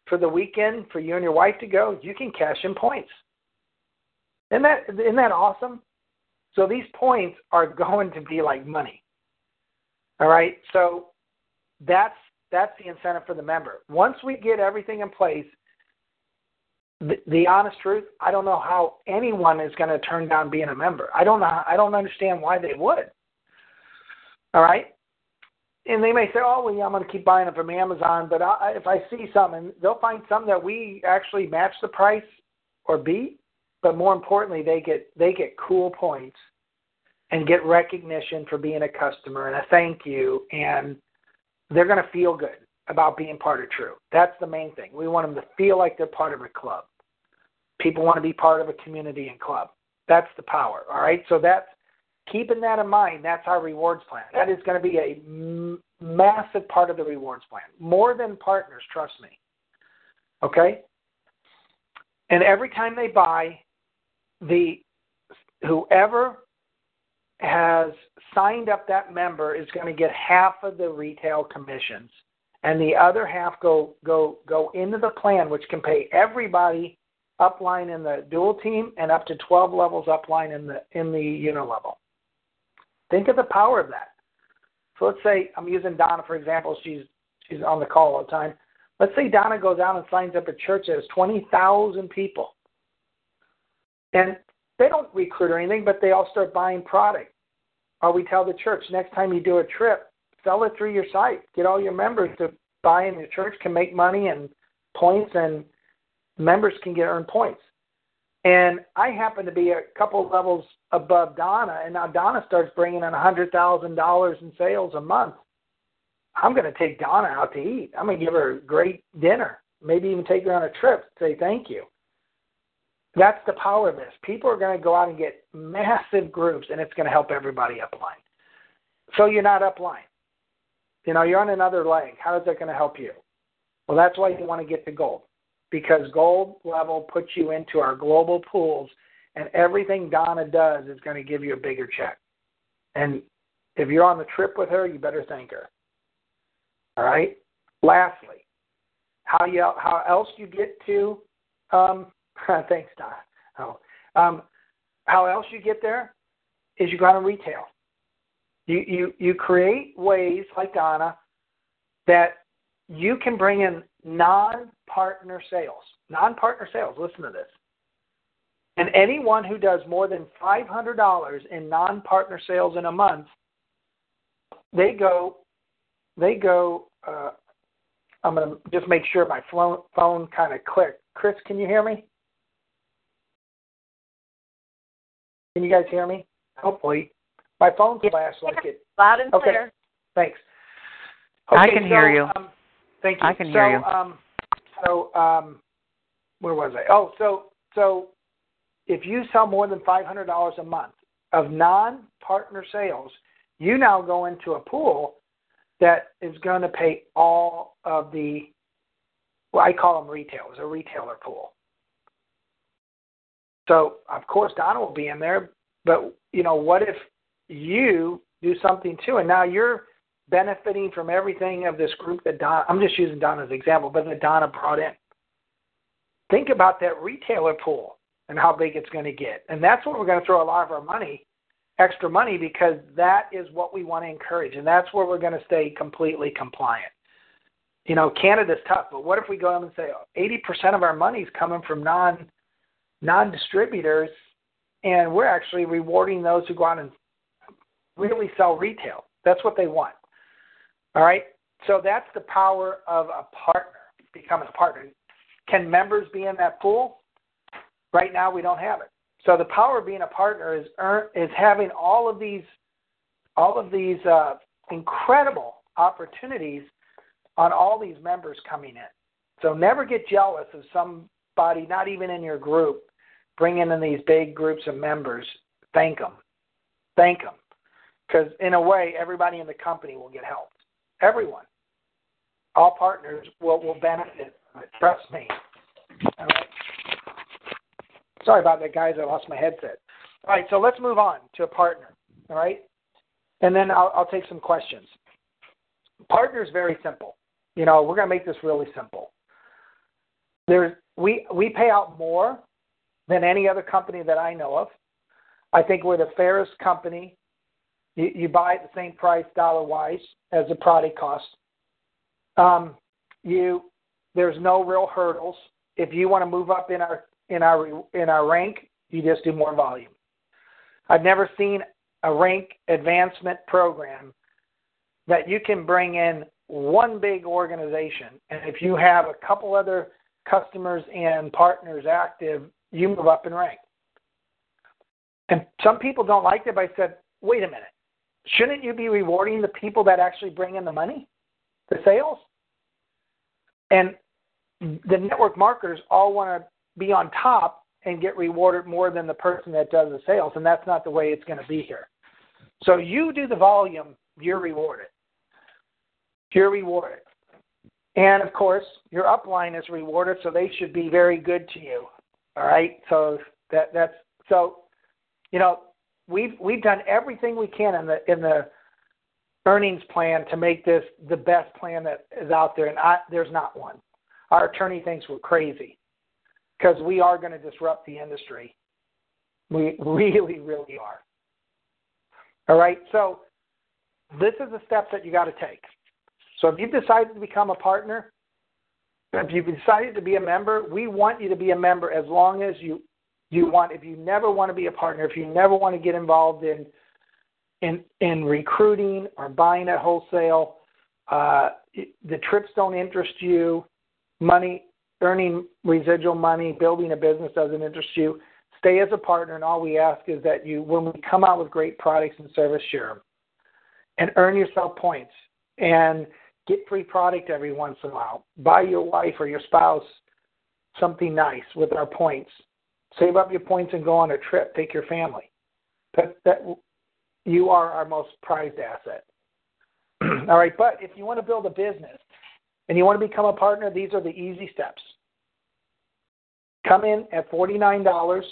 for the weekend for you and your wife to go, you can cash in points. Isn't that isn't that awesome? So these points are going to be like money. All right. So that's that's the incentive for the member. Once we get everything in place, the, the honest truth, I don't know how anyone is going to turn down being a member. I don't know. I don't understand why they would. All right. And they may say, "Oh, well, yeah, I'm going to keep buying it from Amazon." But I, if I see something, they'll find some that we actually match the price or beat. But more importantly, they get they get cool points and get recognition for being a customer and a thank you, and they're going to feel good about being part of True. That's the main thing. We want them to feel like they're part of a club. People want to be part of a community and club. That's the power. All right. So that's keeping that in mind. That's our rewards plan. That is going to be a m- massive part of the rewards plan. More than partners, trust me. Okay. And every time they buy, the whoever has signed up that member is going to get half of the retail commissions and the other half go go go into the plan which can pay everybody upline in the dual team and up to 12 levels upline in the in the unilevel. Think of the power of that. So let's say i'm using donna for example she's she's on the call all the time. Let's say donna goes out and signs up a church that has 20000 people. And they don't recruit or anything but they all start buying product. Or we tell the church next time you do a trip, sell it through your site. Get all your members to buy, in. Your church can make money and points, and members can get earned points. And I happen to be a couple levels above Donna, and now Donna starts bringing in a hundred thousand dollars in sales a month. I'm going to take Donna out to eat. I'm going to give her a great dinner, maybe even take her on a trip. Say thank you. That's the power of this. People are going to go out and get massive groups, and it's going to help everybody upline. So you're not upline. You know, you're on another leg. How is that going to help you? Well, that's why you want to get to gold, because gold level puts you into our global pools, and everything Donna does is going to give you a bigger check. And if you're on the trip with her, you better thank her. All right. Lastly, how you how else you get to um, Thanks, Donna. Oh. Um, how else you get there is you go to retail. You, you, you create ways like Donna that you can bring in non partner sales. Non partner sales, listen to this. And anyone who does more than $500 in non partner sales in a month, they go, they go, uh, I'm going to just make sure my phone, kind of clicked. Chris, can you hear me? Can you guys hear me? Hopefully. My phone flashed like it. Loud and okay. clear. Thanks. Okay, I can so, hear you. Um, thank you. I can so, hear you. Um, so, um, where was I? Oh, so so if you sell more than five hundred dollars a month of non-partner sales, you now go into a pool that is going to pay all of the. Well, I call them retailers, a retailer pool. So of course Donna will be in there, but you know what if you do something too, and now you're benefiting from everything of this group that Donna. I'm just using Donna as an example, but that Donna brought in. Think about that retailer pool and how big it's going to get, and that's where we're going to throw a lot of our money, extra money, because that is what we want to encourage, and that's where we're going to stay completely compliant. you know, Canada's tough, but what if we go in and say 80% of our money is coming from non non distributors, and we're actually rewarding those who go out and really sell retail. That's what they want. All right. So that's the power of a partner, becoming a partner. Can members be in that pool? Right now, we don't have it. So the power of being a partner is earn, is having all of these all of these uh, incredible opportunities on all these members coming in. So never get jealous of somebody, not even in your group, bringing in these big groups of members. Thank them. Thank them. Because in a way, everybody in the company will get helped. Everyone. All partners will, will benefit. Trust me. All right. Sorry about that, guys. I lost my headset. All right, so let's move on to a partner. All right. And then I'll, I'll take some questions. Partner is very simple. You know, we're going to make this really simple. There's we we pay out more than any other company that I know of. I think we're the fairest company. You, you buy at the same price dollar wise as the product cost. Um, you there's no real hurdles. If you want to move up in our in our in our rank, you just do more volume. I've never seen a rank advancement program that you can bring in one big organization, and if you have a couple other customers and partners active, you move up in rank. And some people don't like it, but I said, wait a minute. Shouldn't you be rewarding the people that actually bring in the money, the sales? And the network marketers all want to be on top and get rewarded more than the person that does the sales, and that's not the way it's going to be here. So you do the volume, you're rewarded. You're rewarded. And of course, your upline is rewarded, so they should be very good to you. All right. So that that's so you know, we've we've done everything we can in the in the earnings plan to make this the best plan that is out there, and I, there's not one. Our attorney thinks we're crazy because we are going to disrupt the industry. We really, really are. All right. So this is the steps that you got to take. So if you've decided to become a partner, if you've decided to be a member, we want you to be a member as long as you you want. If you never want to be a partner, if you never want to get involved in in in recruiting or buying at wholesale, uh, the trips don't interest you, money earning residual money, building a business doesn't interest you. Stay as a partner, and all we ask is that you, when we come out with great products and service, share them and earn yourself points. And Get free product every once in a while. Buy your wife or your spouse something nice with our points. Save up your points and go on a trip. Take your family. That, that you are our most prized asset. All right, but if you want to build a business and you want to become a partner, these are the easy steps. Come in at $49.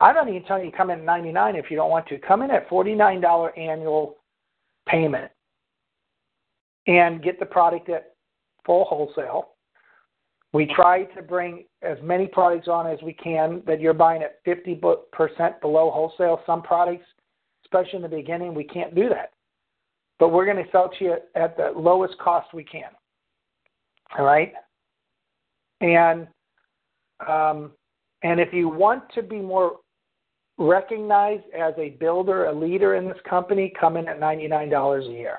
I don't even tell you come in at 99 if you don't want to. Come in at $49 annual payment and get the product at full wholesale. We try to bring as many products on as we can that you're buying at 50% below wholesale. Some products, especially in the beginning, we can't do that. But we're going to sell to you at the lowest cost we can. All right? And um, and if you want to be more recognized as a builder, a leader in this company, come in at $99 a year.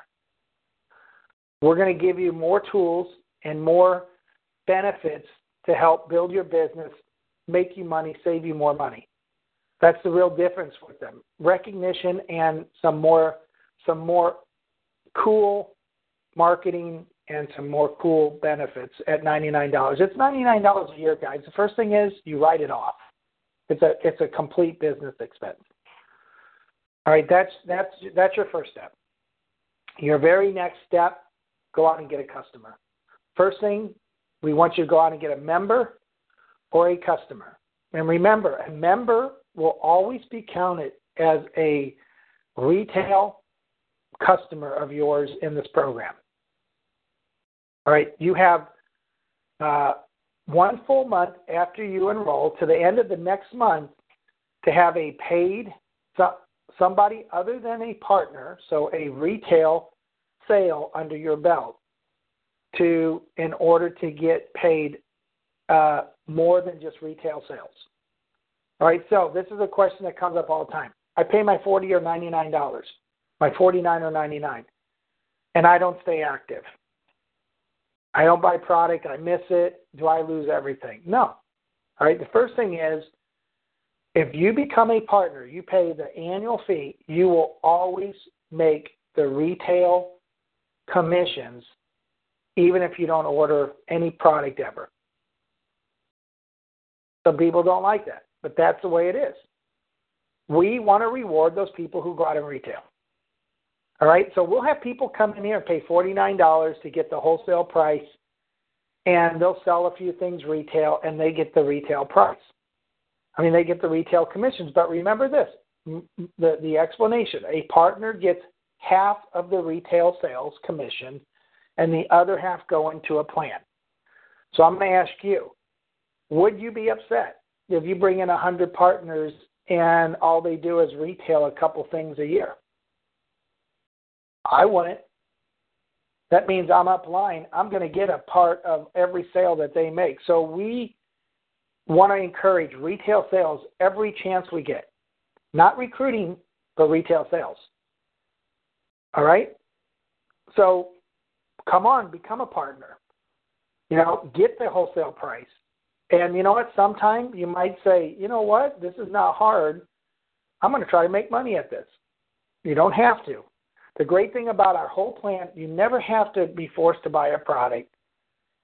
We're going to give you more tools and more benefits to help build your business, make you money, save you more money. That's the real difference with them. Recognition and some more some more cool marketing and some more cool benefits at $99. It's $99 a year, guys. The first thing is you write it off. It's a it's a complete business expense. All right, that's that's that's your first step. Your very next step go out and get a customer. First thing, we want you to go out and get a member or a customer. And remember, a member will always be counted as a retail customer of yours in this program. All right, you have uh, one full month after you enroll to the end of the next month to have a paid somebody other than a partner, so a retail sale under your belt to in order to get paid uh, more than just retail sales. All right, so this is a question that comes up all the time. I pay my forty or ninety nine dollars, my forty nine or ninety nine, and I don't stay active. I don't buy product. I miss it. Do I lose everything? No. All right. The first thing is, if you become a partner, you pay the annual fee. You will always make the retail commissions, even if you don't order any product ever. Some people don't like that, but that's the way it is. We want to reward those people who go out and retail. All right, so we'll have people come in here and pay $49 to get the wholesale price, and they'll sell a few things retail, and they get the retail price. I mean, they get the retail commissions. But remember this the, the explanation a partner gets half of the retail sales commission, and the other half go into a plan. So I'm going to ask you would you be upset if you bring in 100 partners and all they do is retail a couple things a year? I wouldn't. That means I'm up line. I'm going to get a part of every sale that they make. So we want to encourage retail sales every chance we get. Not recruiting, but retail sales. All right? So come on, become a partner. You know, get the wholesale price. And you know what? Sometime you might say, you know what? This is not hard. I'm going to try to make money at this. You don't have to. The great thing about our whole plan, you never have to be forced to buy a product,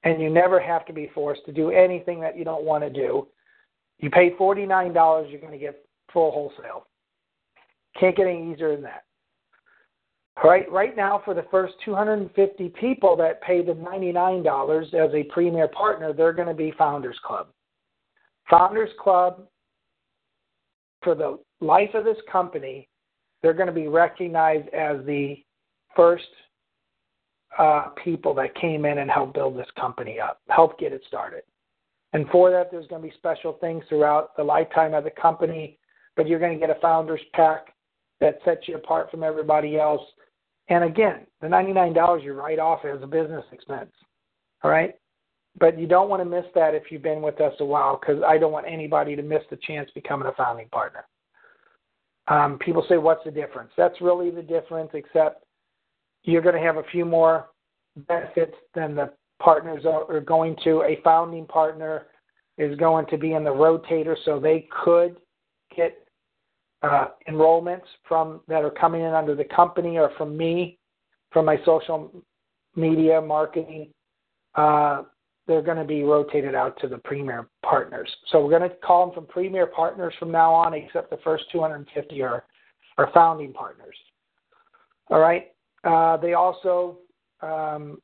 and you never have to be forced to do anything that you don't want to do. You pay $49, you're going to get full wholesale. Can't get any easier than that. Right, right now for the first 250 people that pay the $99 as a premier partner, they're going to be Founders Club. Founders Club, for the life of this company, they're going to be recognized as the first uh, people that came in and helped build this company up, help get it started. And for that, there's going to be special things throughout the lifetime of the company, but you're going to get a founder's pack that sets you apart from everybody else. And again, the $99 you write off as a business expense. All right? But you don't want to miss that if you've been with us a while because I don't want anybody to miss the chance becoming a founding partner. Um, people say, what's the difference? That's really the difference, except you're going to have a few more benefits than the partners are going to. A founding partner is going to be in the rotator, so they could get uh, enrollments from that are coming in under the company or from me, from my social media marketing. Uh, they're going to be rotated out to the premier partners. So we're going to call them from premier partners from now on, except the first 250 are, are founding partners. All right. Uh, they also um,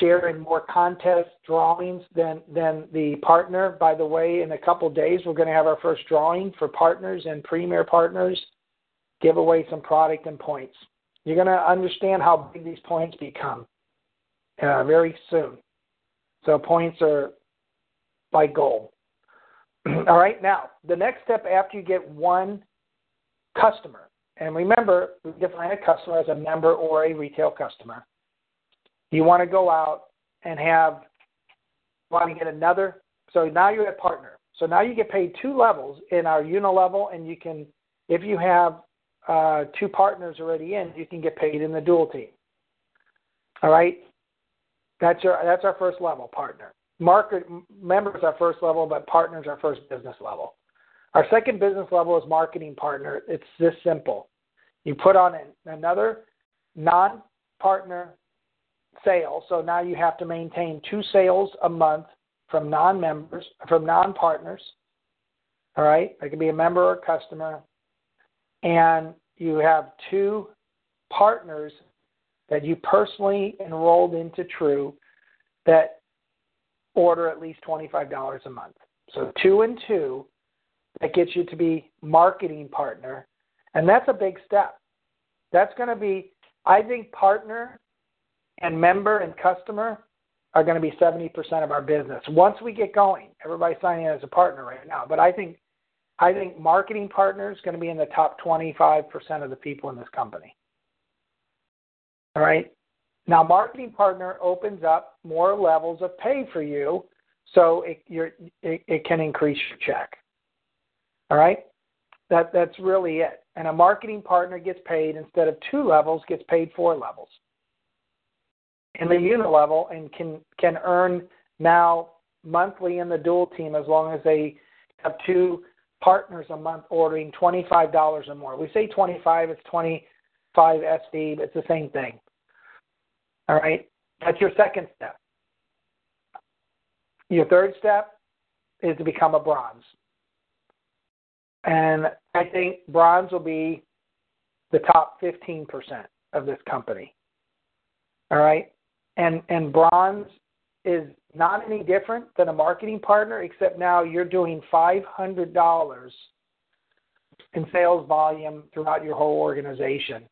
share in more contest drawings than than the partner. By the way, in a couple days, we're going to have our first drawing for partners and premier partners. Give away some product and points. You're going to understand how big these points become uh, very soon. So points are by goal. All right, now the next step after you get one customer, and remember, we define a customer as a member or a retail customer. You want to go out and have, want to get another. So now you're a partner. So now you get paid two levels in our unilevel, and you can, if you have uh, two partners already in, you can get paid in the dual team. All right. That's our that's our first level partner. Market members our first level, but partners our first business level. Our second business level is marketing partner. It's this simple. You put on an, another non-partner sale, so now you have to maintain two sales a month from non-members, from non-partners. All right, it could be a member or a customer, and you have two partners that you personally enrolled into True that order at least $25 a month. So two and two, that gets you to be marketing partner. And that's a big step. That's going to be, I think, partner and member and customer are going to be 70% of our business. Once we get going, everybody's signing as a partner right now. But I think I think marketing partner is going to be in the top 25% of the people in this company. All right. Now, Marketing Partner opens up more levels of pay for you, so it, it, it can increase your check. All right, that that's really it. And a marketing partner gets paid instead of two levels, gets paid four levels in the unilevel and can can earn now monthly in the dual team as long as they have two partners a month ordering $25 or more. We say 25, it's 25 SD, but it's the same thing. All right? That's your second step. Your third step is to become a bronze. And I think bronze will be the top 15% of this company. All right? And and bronze is not any different than a marketing partner, except now you're doing $500 in sales volume throughout your whole organization.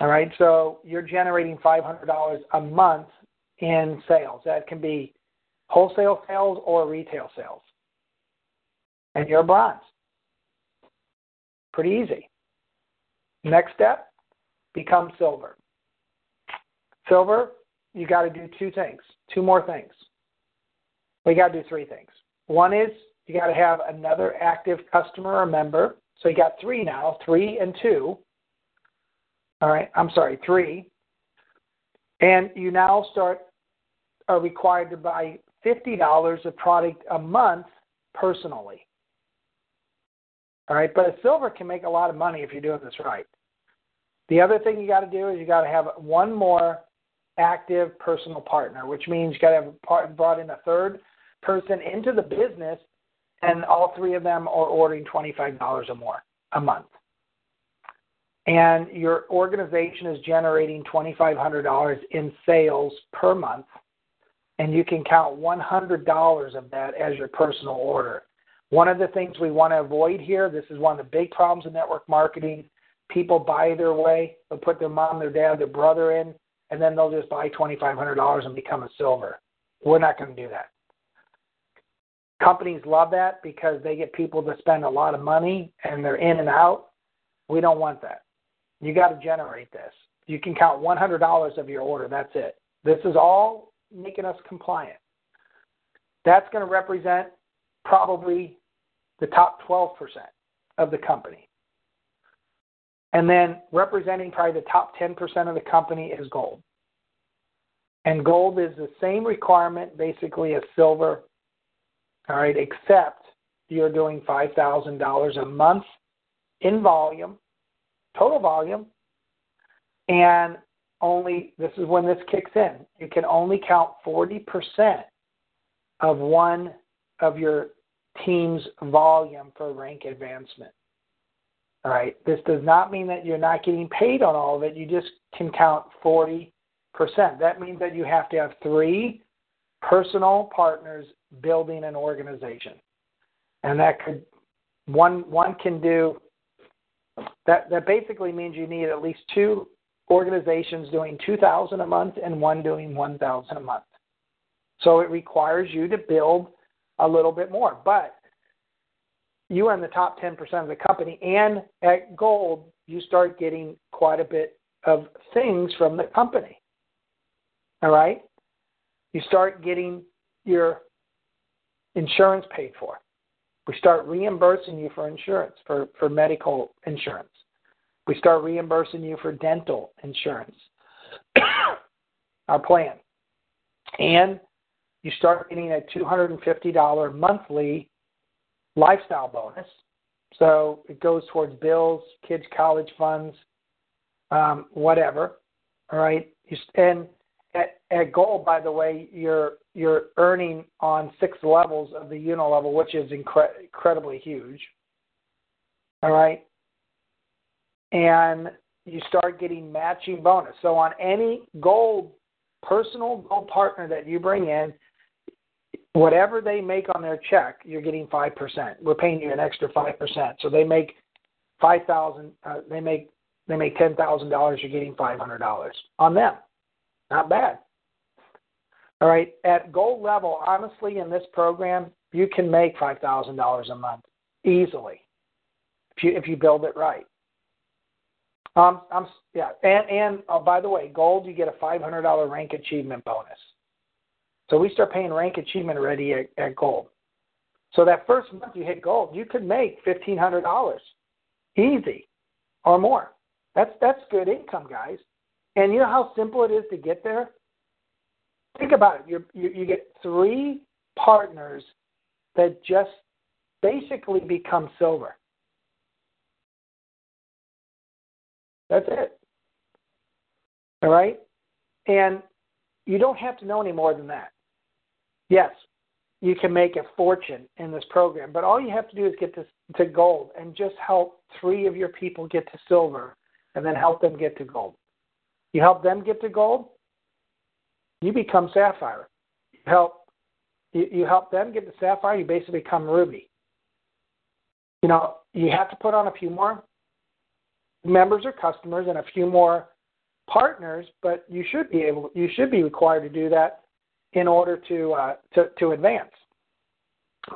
All right, so you're generating $500 a month in sales. That can be wholesale sales or retail sales. And you're bronze. Pretty easy. Next step, become silver. Silver, you got to do two things, two more things. We got to do three things. One is you got to have another active customer or member. So you got three now, three and two. All right, I'm sorry, three. And you now start are required to buy fifty dollars of product a month personally. All right, but a silver can make a lot of money if you're doing this right. The other thing you got to do is you got to have one more active personal partner, which means you got to have part, brought in a third person into the business, and all three of them are ordering $25 or more a month. And your organization is generating $2,500 in sales per month, and you can count $100 of that as your personal order. One of the things we want to avoid here, this is one of the big problems in network marketing. People buy their way, they'll put their mom, their dad, their brother in, and then they'll just buy $2,500 and become a silver. We're not going to do that. Companies love that because they get people to spend a lot of money and they're in and out. We don't want that. You got to generate this. You can count $100 of your order. That's it. This is all making us compliant. That's going to represent probably the top 12% of the company. And then representing probably the top 10% of the company is gold. And gold is the same requirement basically as silver, all right, except you're doing $5,000 a month in volume, total volume, and only this is when this kicks in. You can only count 40% of one of your team's volume for rank advancement. All right. This does not mean that you're not getting paid on all of it. You just can count 40%. That means that you have to have three personal partners building an organization. And that could one one can do that that basically means you need at least two organizations doing 2000 a month and one doing 1000 a month. So it requires you to build a little bit more. But you are in the top 10% of the company, and at gold, you start getting quite a bit of things from the company. All right? You start getting your insurance paid for. We start reimbursing you for insurance, for, for medical insurance. We start reimbursing you for dental insurance, our plan. And you start getting a $250 monthly lifestyle bonus. So it goes towards bills, kids' college funds, um, whatever. All right. And at, at gold, by the way, you're you're earning on six levels of the unilevel, which is incre- incredibly huge. All right. And you start getting matching bonus. So on any gold personal gold partner that you bring in, whatever they make on their check, you're getting five percent. We're paying you an extra five percent. So they make five thousand. Uh, they make they make ten thousand dollars. You're getting five hundred dollars on them. Not bad. All right. At gold level, honestly, in this program, you can make five thousand dollars a month easily if you if you build it right. Um, I'm yeah, and and oh, by the way, gold you get a five hundred dollar rank achievement bonus. So we start paying rank achievement already at, at gold. So that first month you hit gold, you could make fifteen hundred dollars, easy, or more. That's that's good income, guys. And you know how simple it is to get there. Think about it. You're, you you get three partners that just basically become silver. That's it. All right? And you don't have to know any more than that. Yes, you can make a fortune in this program, but all you have to do is get to, to gold and just help three of your people get to silver and then help them get to gold. You help them get to gold, you become sapphire. You help you, you help them get to sapphire, you basically become ruby. You know, you have to put on a few more members or customers and a few more partners, but you should be able you should be required to do that in order to uh, to, to advance.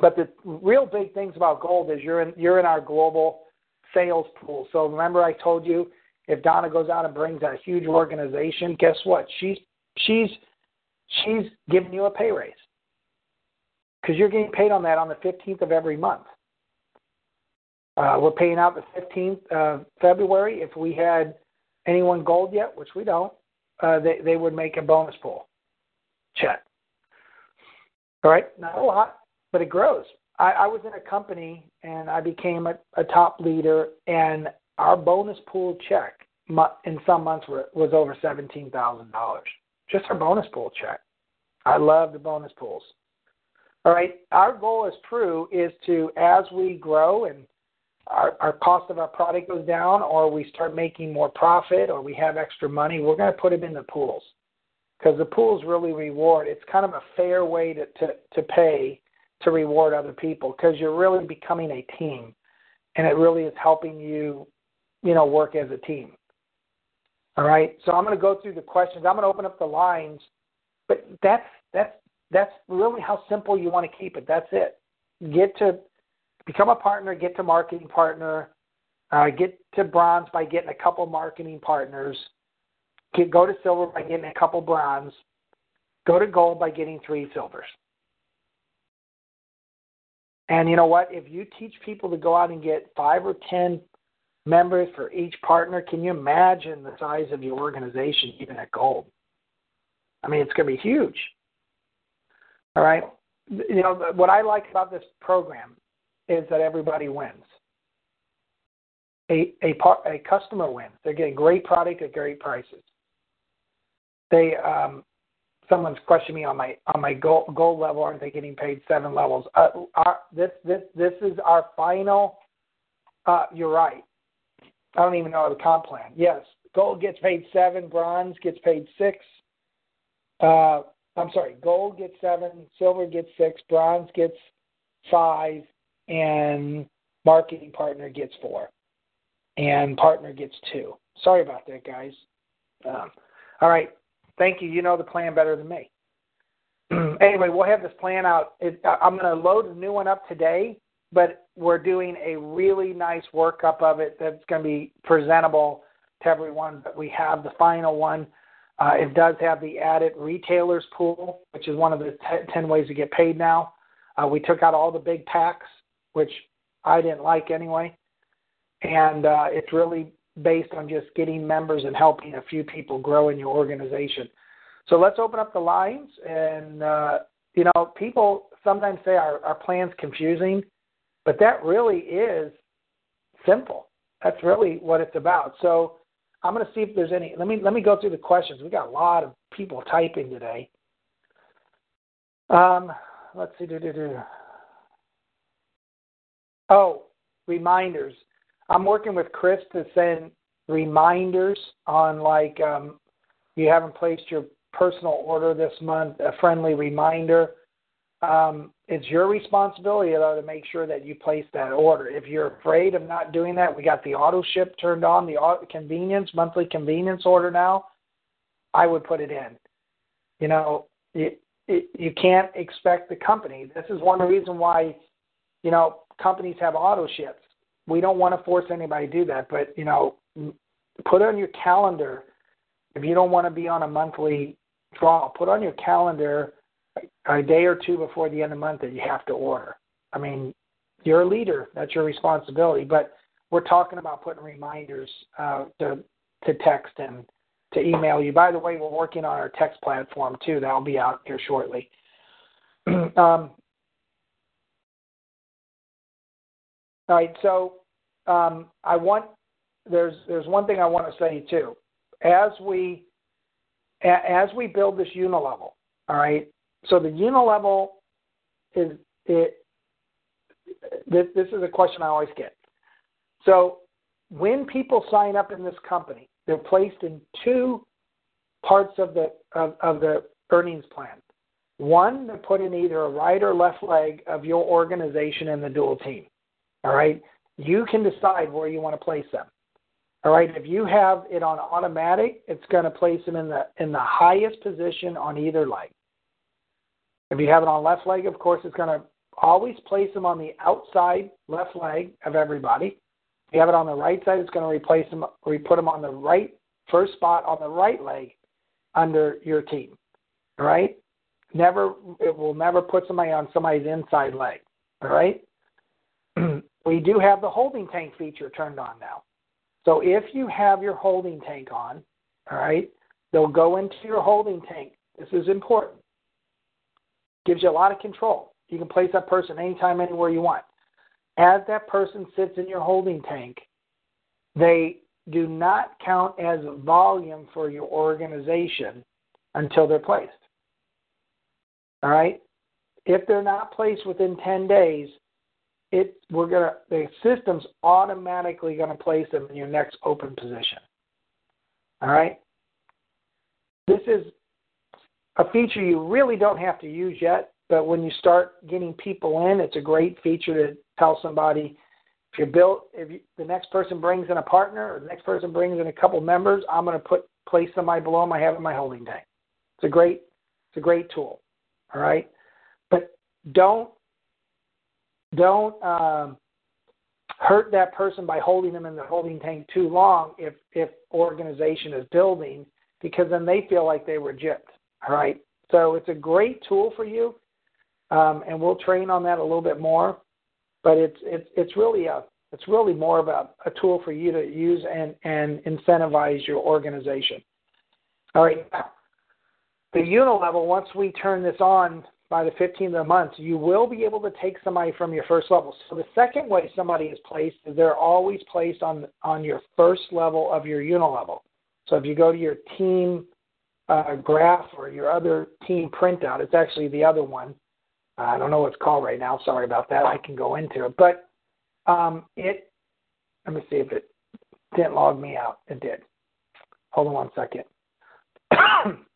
But the real big things about gold is you're in you're in our global sales pool. So remember I told you if Donna goes out and brings a huge organization, guess what? She's she's she's giving you a pay raise because you're getting paid on that on the 15th of every month. Uh, we're paying out the 15th of February. If we had anyone gold yet, which we don't, uh, they they would make a bonus pool check. All right, not a lot, but it grows. I, I was in a company and I became a, a top leader, and our bonus pool check in some months was over seventeen thousand dollars. Just our bonus pool check. I love the bonus pools. All right, our goal as True is to, as we grow and our, our cost of our product goes down, or we start making more profit, or we have extra money, we're going to put them in the pools because the pools really reward. It's kind of a fair way to, to, to pay to reward other people because you're really becoming a team, and it really is helping you, you know, work as a team. All right, so I'm going to go through the questions. I'm going to open up the lines, but that's that's that's really how simple you want to keep it. That's it. Get to become a partner, get to marketing partner, uh, get to bronze by getting a couple marketing partners, get, go to silver by getting a couple bronze, go to gold by getting three silvers. And you know what? If you teach people to go out and get five or ten members for each partner, can you imagine the size of your organization even at gold? I mean, it's going to be huge. All right. You know, what I like about this program is that everybody wins. A, a, par, a customer wins. They're getting great product at great prices. They, um, someone's questioning me on my on my gold, gold level. Aren't they getting paid seven levels? Uh, our, this this this is our final. Uh, you're right. I don't even know the comp plan. Yes, gold gets paid seven, bronze gets paid six. Uh, I'm sorry, gold gets seven, silver gets six, bronze gets five, and marketing partner gets four, and partner gets two. Sorry about that, guys. Um, all right, thank you. You know the plan better than me. anyway, we'll have this plan out. It, I'm going to load a new one up today, but we're doing a really nice workup of it that's going to be presentable to everyone. But we have the final one. Uh, it does have the added retailers pool, which is one of the t- 10 ways to get paid now. Uh, we took out all the big packs, which I didn't like anyway. And uh, it's really based on just getting members and helping a few people grow in your organization. So let's open up the lines. And, uh, you know, people sometimes say our, our plan's confusing, but that really is simple. That's really what it's about. So I'm going to see if there's any. Let me let me go through the questions. We got a lot of people typing today. Um, let's see. Oh, reminders. I'm working with Chris to send reminders on like um, you haven't placed your personal order this month, a friendly reminder. Um, it's your responsibility though to make sure that you place that order. If you're afraid of not doing that, we got the auto ship turned on, the auto convenience monthly convenience order now. I would put it in. You know, it, you can't expect the company. This is one reason why, you know, companies have auto ships we don't want to force anybody to do that, but you know, put on your calendar if you don't want to be on a monthly draw. Put on your calendar a day or two before the end of the month that you have to order. I mean, you're a leader; that's your responsibility. But we're talking about putting reminders uh, to to text and to email you. By the way, we're working on our text platform too. That'll be out here shortly. um, all right, so um, I want there's there's one thing I want to say too. As we as we build this unilevel, all right. So the unilevel is it. This, this is a question I always get. So when people sign up in this company, they're placed in two parts of the of, of the earnings plan. One, they're put in either a right or left leg of your organization in the dual team. All right. You can decide where you want to place them. All right. If you have it on automatic, it's going to place them in the in the highest position on either leg. If you have it on left leg, of course, it's going to always place them on the outside left leg of everybody. If you have it on the right side, it's going to replace them, or put them on the right first spot on the right leg under your team. All right. Never, it will never put somebody on somebody's inside leg. All right. we do have the holding tank feature turned on now. So if you have your holding tank on, all right, they'll go into your holding tank. This is important. Gives you a lot of control. You can place that person anytime, anywhere you want. As that person sits in your holding tank, they do not count as volume for your organization until they're placed. All right? If they're not placed within 10 days, it we're gonna the system's automatically gonna place them in your next open position. All right. This is a feature you really don't have to use yet, but when you start getting people in, it's a great feature to tell somebody if you're built if you, the next person brings in a partner or the next person brings in a couple members, I'm going to put place somebody below them I have in my holding tank. It's a great it's a great tool. All right, but don't don't um, hurt that person by holding them in the holding tank too long if if organization is building because then they feel like they were gypped. All right. So it's a great tool for you, um, and we'll train on that a little bit more. But it's it's it's really a it's really more of a, a tool for you to use and and incentivize your organization. All right. The unilevel, once we turn this on by the 15th of the month, you will be able to take somebody from your first level. So the second way somebody is placed is they're always placed on on your first level of your unilevel. So if you go to your team uh, graph or your other team printout, it's actually the other one. I don't know what it's called right now. Sorry about that. I can go into it, but um, it. Let me see if it didn't log me out. It did. Hold on one second.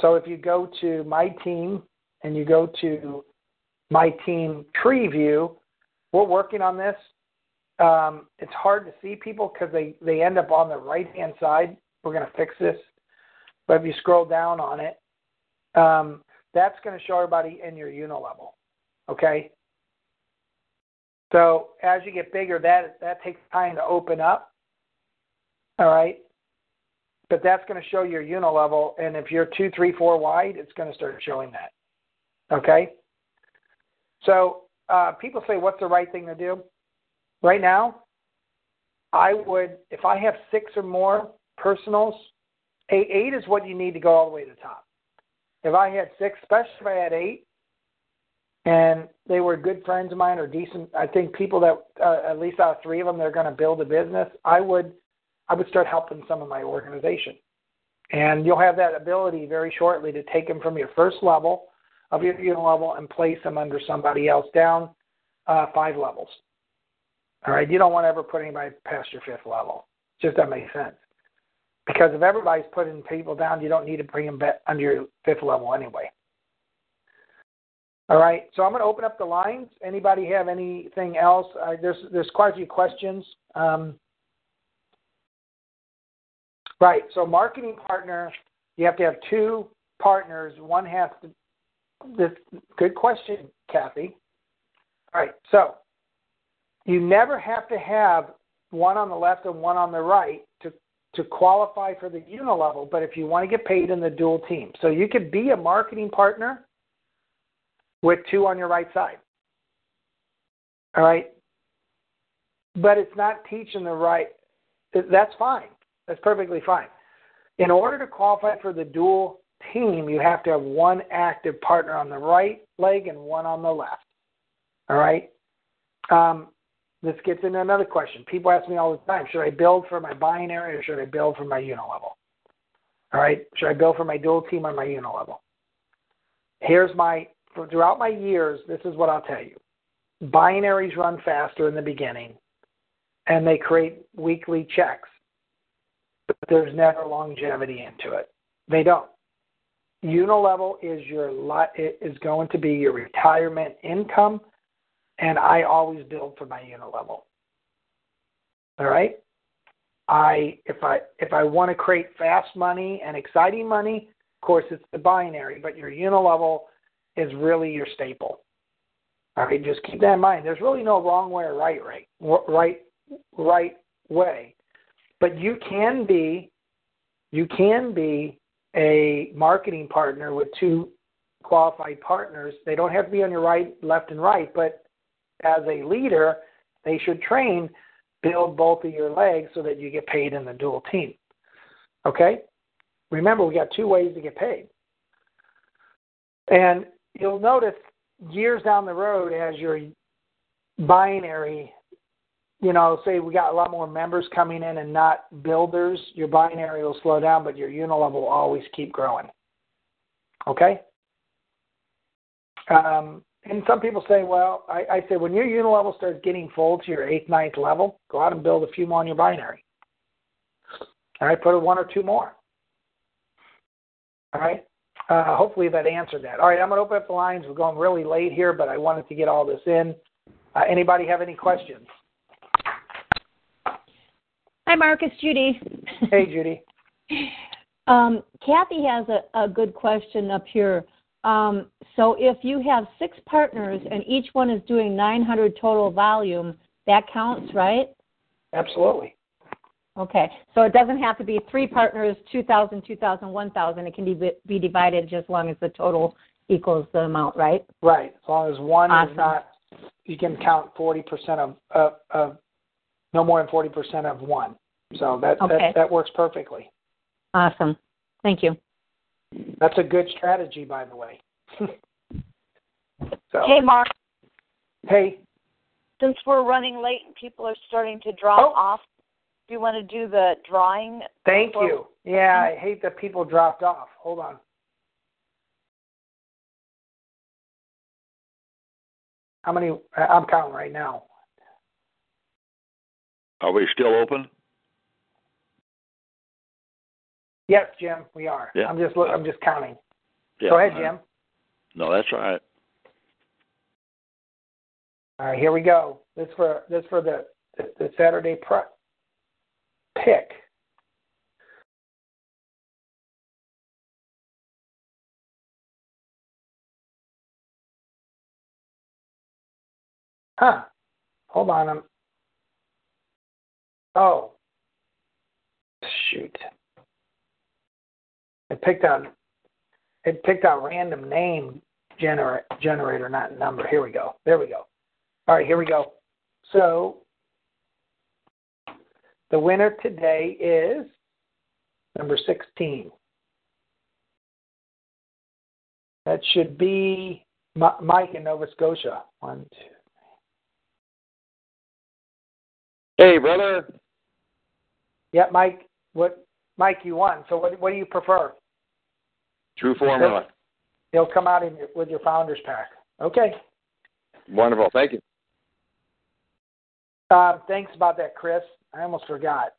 So if you go to my team and you go to my team tree view, we're working on this. Um, it's hard to see people because they, they end up on the right hand side. We're going to fix this. But if you scroll down on it, um, that's going to show everybody in your unilevel. Okay? So as you get bigger, that that takes time to open up. All right but that's going to show your unilevel. And if you're two, three, four wide, it's going to start showing that. Okay. So uh, people say, what's the right thing to do? Right now, I would, if I have six or more personals, eight, eight is what you need to go all the way to the top. If I had six, especially if I had eight, and they were good friends of mine or decent, I think people that uh, at least out of three of them they're going to build a business. I would I would start helping some of my organization. And you'll have that ability very shortly to take them from your first level of your unilevel and place them under somebody else down uh, five levels. All right, you don't want to ever put anybody past your fifth level. Just that makes sense. Because if everybody's putting people down, you don't need to bring them back under your fifth level anyway. All right, so I'm going to open up the lines. Anybody have anything else? Uh, there's there's quite a few questions. Um, Right. So marketing partner, you have to have two partners. One has to. This good question, Kathy. All right. So you never have to have one on the left and one on the right to to qualify for the unilevel. But if you want to get paid in the dual team, so you could be a marketing partner with two on your right side. All right, but it's not teaching the right. That's fine. That's perfectly fine. In order to qualify for the dual team, you have to have one active partner on the right leg and one on the left. All right. Um, this gets into another question. People ask me all the time: Should I build for my binary or should I build for my unilevel? All right. Should I build for my dual team or my unilevel? Here's my throughout my years. This is what I'll tell you. Binaries run faster in the beginning, and they create weekly checks, but there's never longevity into it. They don't. Unilevel is your is going to be your retirement income and I always build for my unilevel. All right? I if I if I want to create fast money and exciting money, of course it's the binary, but your unilevel is really your staple. All right, just keep that in mind. There's really no wrong way or right right right right way. But you can be you can be a marketing partner with two qualified partners. They don't have to be on your right, left, and right, but as a leader, they should train, build both of your legs so that you get paid in the dual team. Okay? Remember, we got two ways to get paid. And you'll notice years down the road as your binary, you know, say we got a lot more members coming in and not builders, your binary will slow down, but your unilevel will always keep growing. Okay? Um, and some people say, well, I, I say when your unilevel starts getting full to your eighth, ninth level, go out and build a few more on your binary. All right, put one or two more. All right. Uh, hopefully that answered that. All right, I'm going to open up the lines. We're going really late here, but I wanted to get all this in. Uh, anybody have any questions? Hi, Marcus. Judy. Hey, Judy. um, Kathy has a, a good question up here. Um, so if you have six partners and each one is doing 900 total volume, that counts, right? Absolutely. Okay. So it doesn't have to be three partners, 2,000, 2,000, 1,000. It can be, be divided just as long as the total equals the amount, right? Right. As long as one awesome. is not, you can count 40% of, of, of no more than 40% of one. So that, okay. that, that works perfectly. Awesome. Thank you. That's a good strategy, by the way. so, Hey, Mark. Hey. Since we're running late and people are starting to drop Oh. off, do you want to do the drawing? Thank for- you. Yeah, I mm-hmm. hate that people dropped off. Hold on. How many? I'm counting right now. Are we still open? Yes, Jim, we are. Yeah. I'm just look, uh, I'm just counting. Yeah. Go ahead, uh, Jim. No, that's all right. All right, here we go. This for this for the the, the Saturday pre- pick. Huh. Hold on. I'm. Oh. Shoot. It picked out. It picked out random name genera- generator, not number. Here we go. There we go. All right, here we go. So the winner today is number 16. That should be Mi- Mike in Nova Scotia. One, two. Hey, brother. Yeah, Mike. What? Mike, you won. So what? What do you prefer? True formula. He'll come out in your, with your founders pack. Okay. Wonderful. Thank you. Uh, thanks about that, Chris. I almost forgot.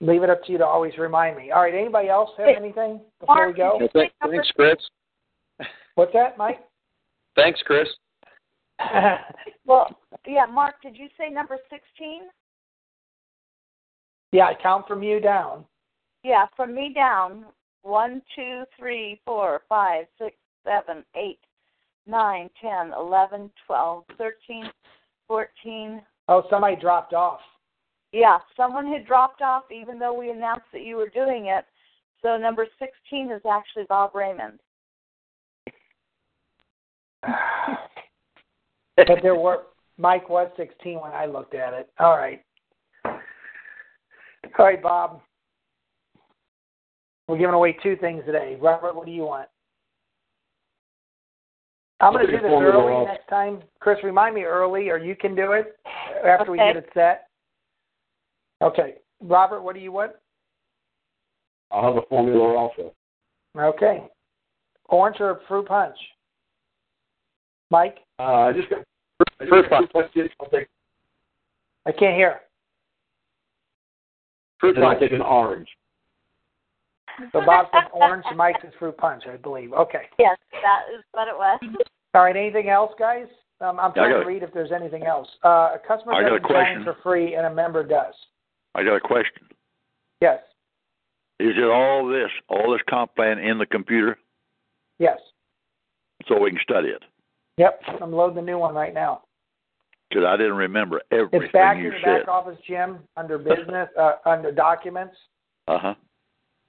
Leave it up to you to always remind me. All right. Anybody else have Hey, anything before we go? did Thanks, thanks, Chris. What's that, Mike? Thanks, Chris. Well, yeah, Mark, did you say number 16? yeah, I count from you down. Yeah, from me down. One, two, three, four, five, six, seven, eight, nine, ten, eleven, twelve, thirteen, fourteen. Oh, somebody dropped off. Yeah, someone had dropped off even though we announced that you were doing it. So number 16 is actually Bob Raymond. but there were Mike was 16 when I looked at it. All right. All right, Bob. We're giving away two things today. Robert, what do you want? I'm going to do this early next time. Chris, remind me early, or you can do it after we get it set. Okay. Robert, what do you want? I'll have a formula also. Okay. Orange or fruit punch? Mike? Uh, I just got Fruit punch. I'll take, I can't hear. Fruit and I'll punch. take an orange. So Bob said orange, Mike says fruit punch, I believe. Okay. Yes, that is what it was. All right. Anything else, guys? Um, I'm trying got to read if there's anything else. Uh, a customer I got a doesn't join question. for free, and a member does. I got a question. Yes. Is it all this, all this comp plan in the computer Yes. so we can study it? Yep. I'm loading the new one right now. Because I didn't remember everything It's back you in the said. back office, Jim, under business, uh, under documents, Uh huh.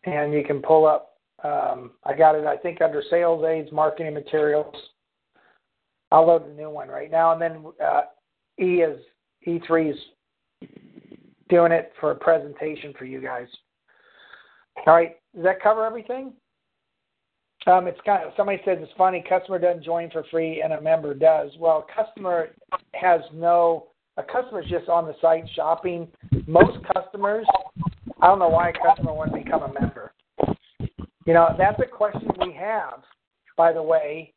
And you can pull up. Um, I got it. I think under sales aids, marketing materials. I'll load a new one right now, and then uh, E is E3 is doing it for a presentation for you guys. All right. Does that cover everything? Um, it's kind of somebody says it's funny. Customer doesn't join for free, and a member does. Well, customer has no. A customer's just on the site shopping. Most customers, I don't know why a customer wouldn't become a member. You know, that's a question we have. By the way,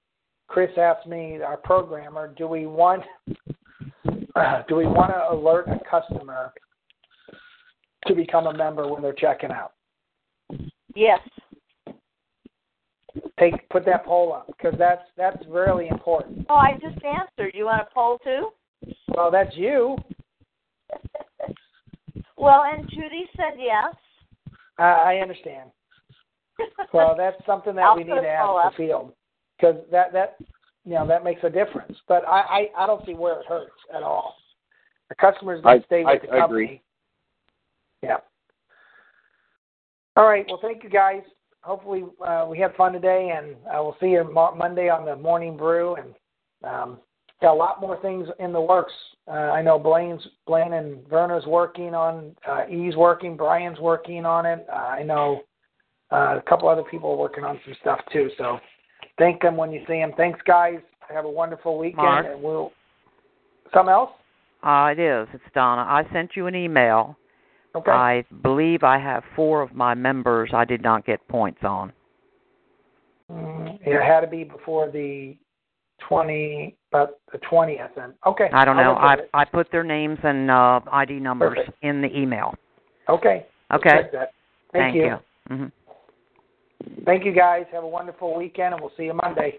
Chris asked me, our programmer, do we want do we want to alert a customer to become a member when they're checking out? Yes. Take put that poll up because that's that's really important. Oh, I just answered. You want a poll too? Well, that's you. Well, and Judy said yes. I, I understand. Well, that's something that we need to ask poll up. the field because that that you know that makes a difference. But I I, I don't see where it hurts at all. The customers I- can stay I- with the I company. agree. Yeah. All right. Well, thank you guys. Hopefully uh, we had fun today, and uh, we'll see you Monday on the morning brew. And um, got a lot more things in the works. Uh, I know Blaine's Blaine and Verna's working on. Uh, E's working. Brian's working on it. Uh, I know uh, a couple other people are working on some stuff too. So thank them when you see them. Thanks, guys. Have a wonderful weekend, Mark? and we'll. Something else? Uh, it is. It's Donna. I sent you an email. Okay. I believe I have four of my members I did not get points on. Mm, It had to be before the twenty, but the twentieth. Then okay. I don't know. I. I put their names and uh, ID numbers Perfect. in the email. Okay. Okay. that. Thank, you. hmm Thank you, guys. Have a wonderful weekend, and we'll see you Monday.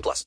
18 plus.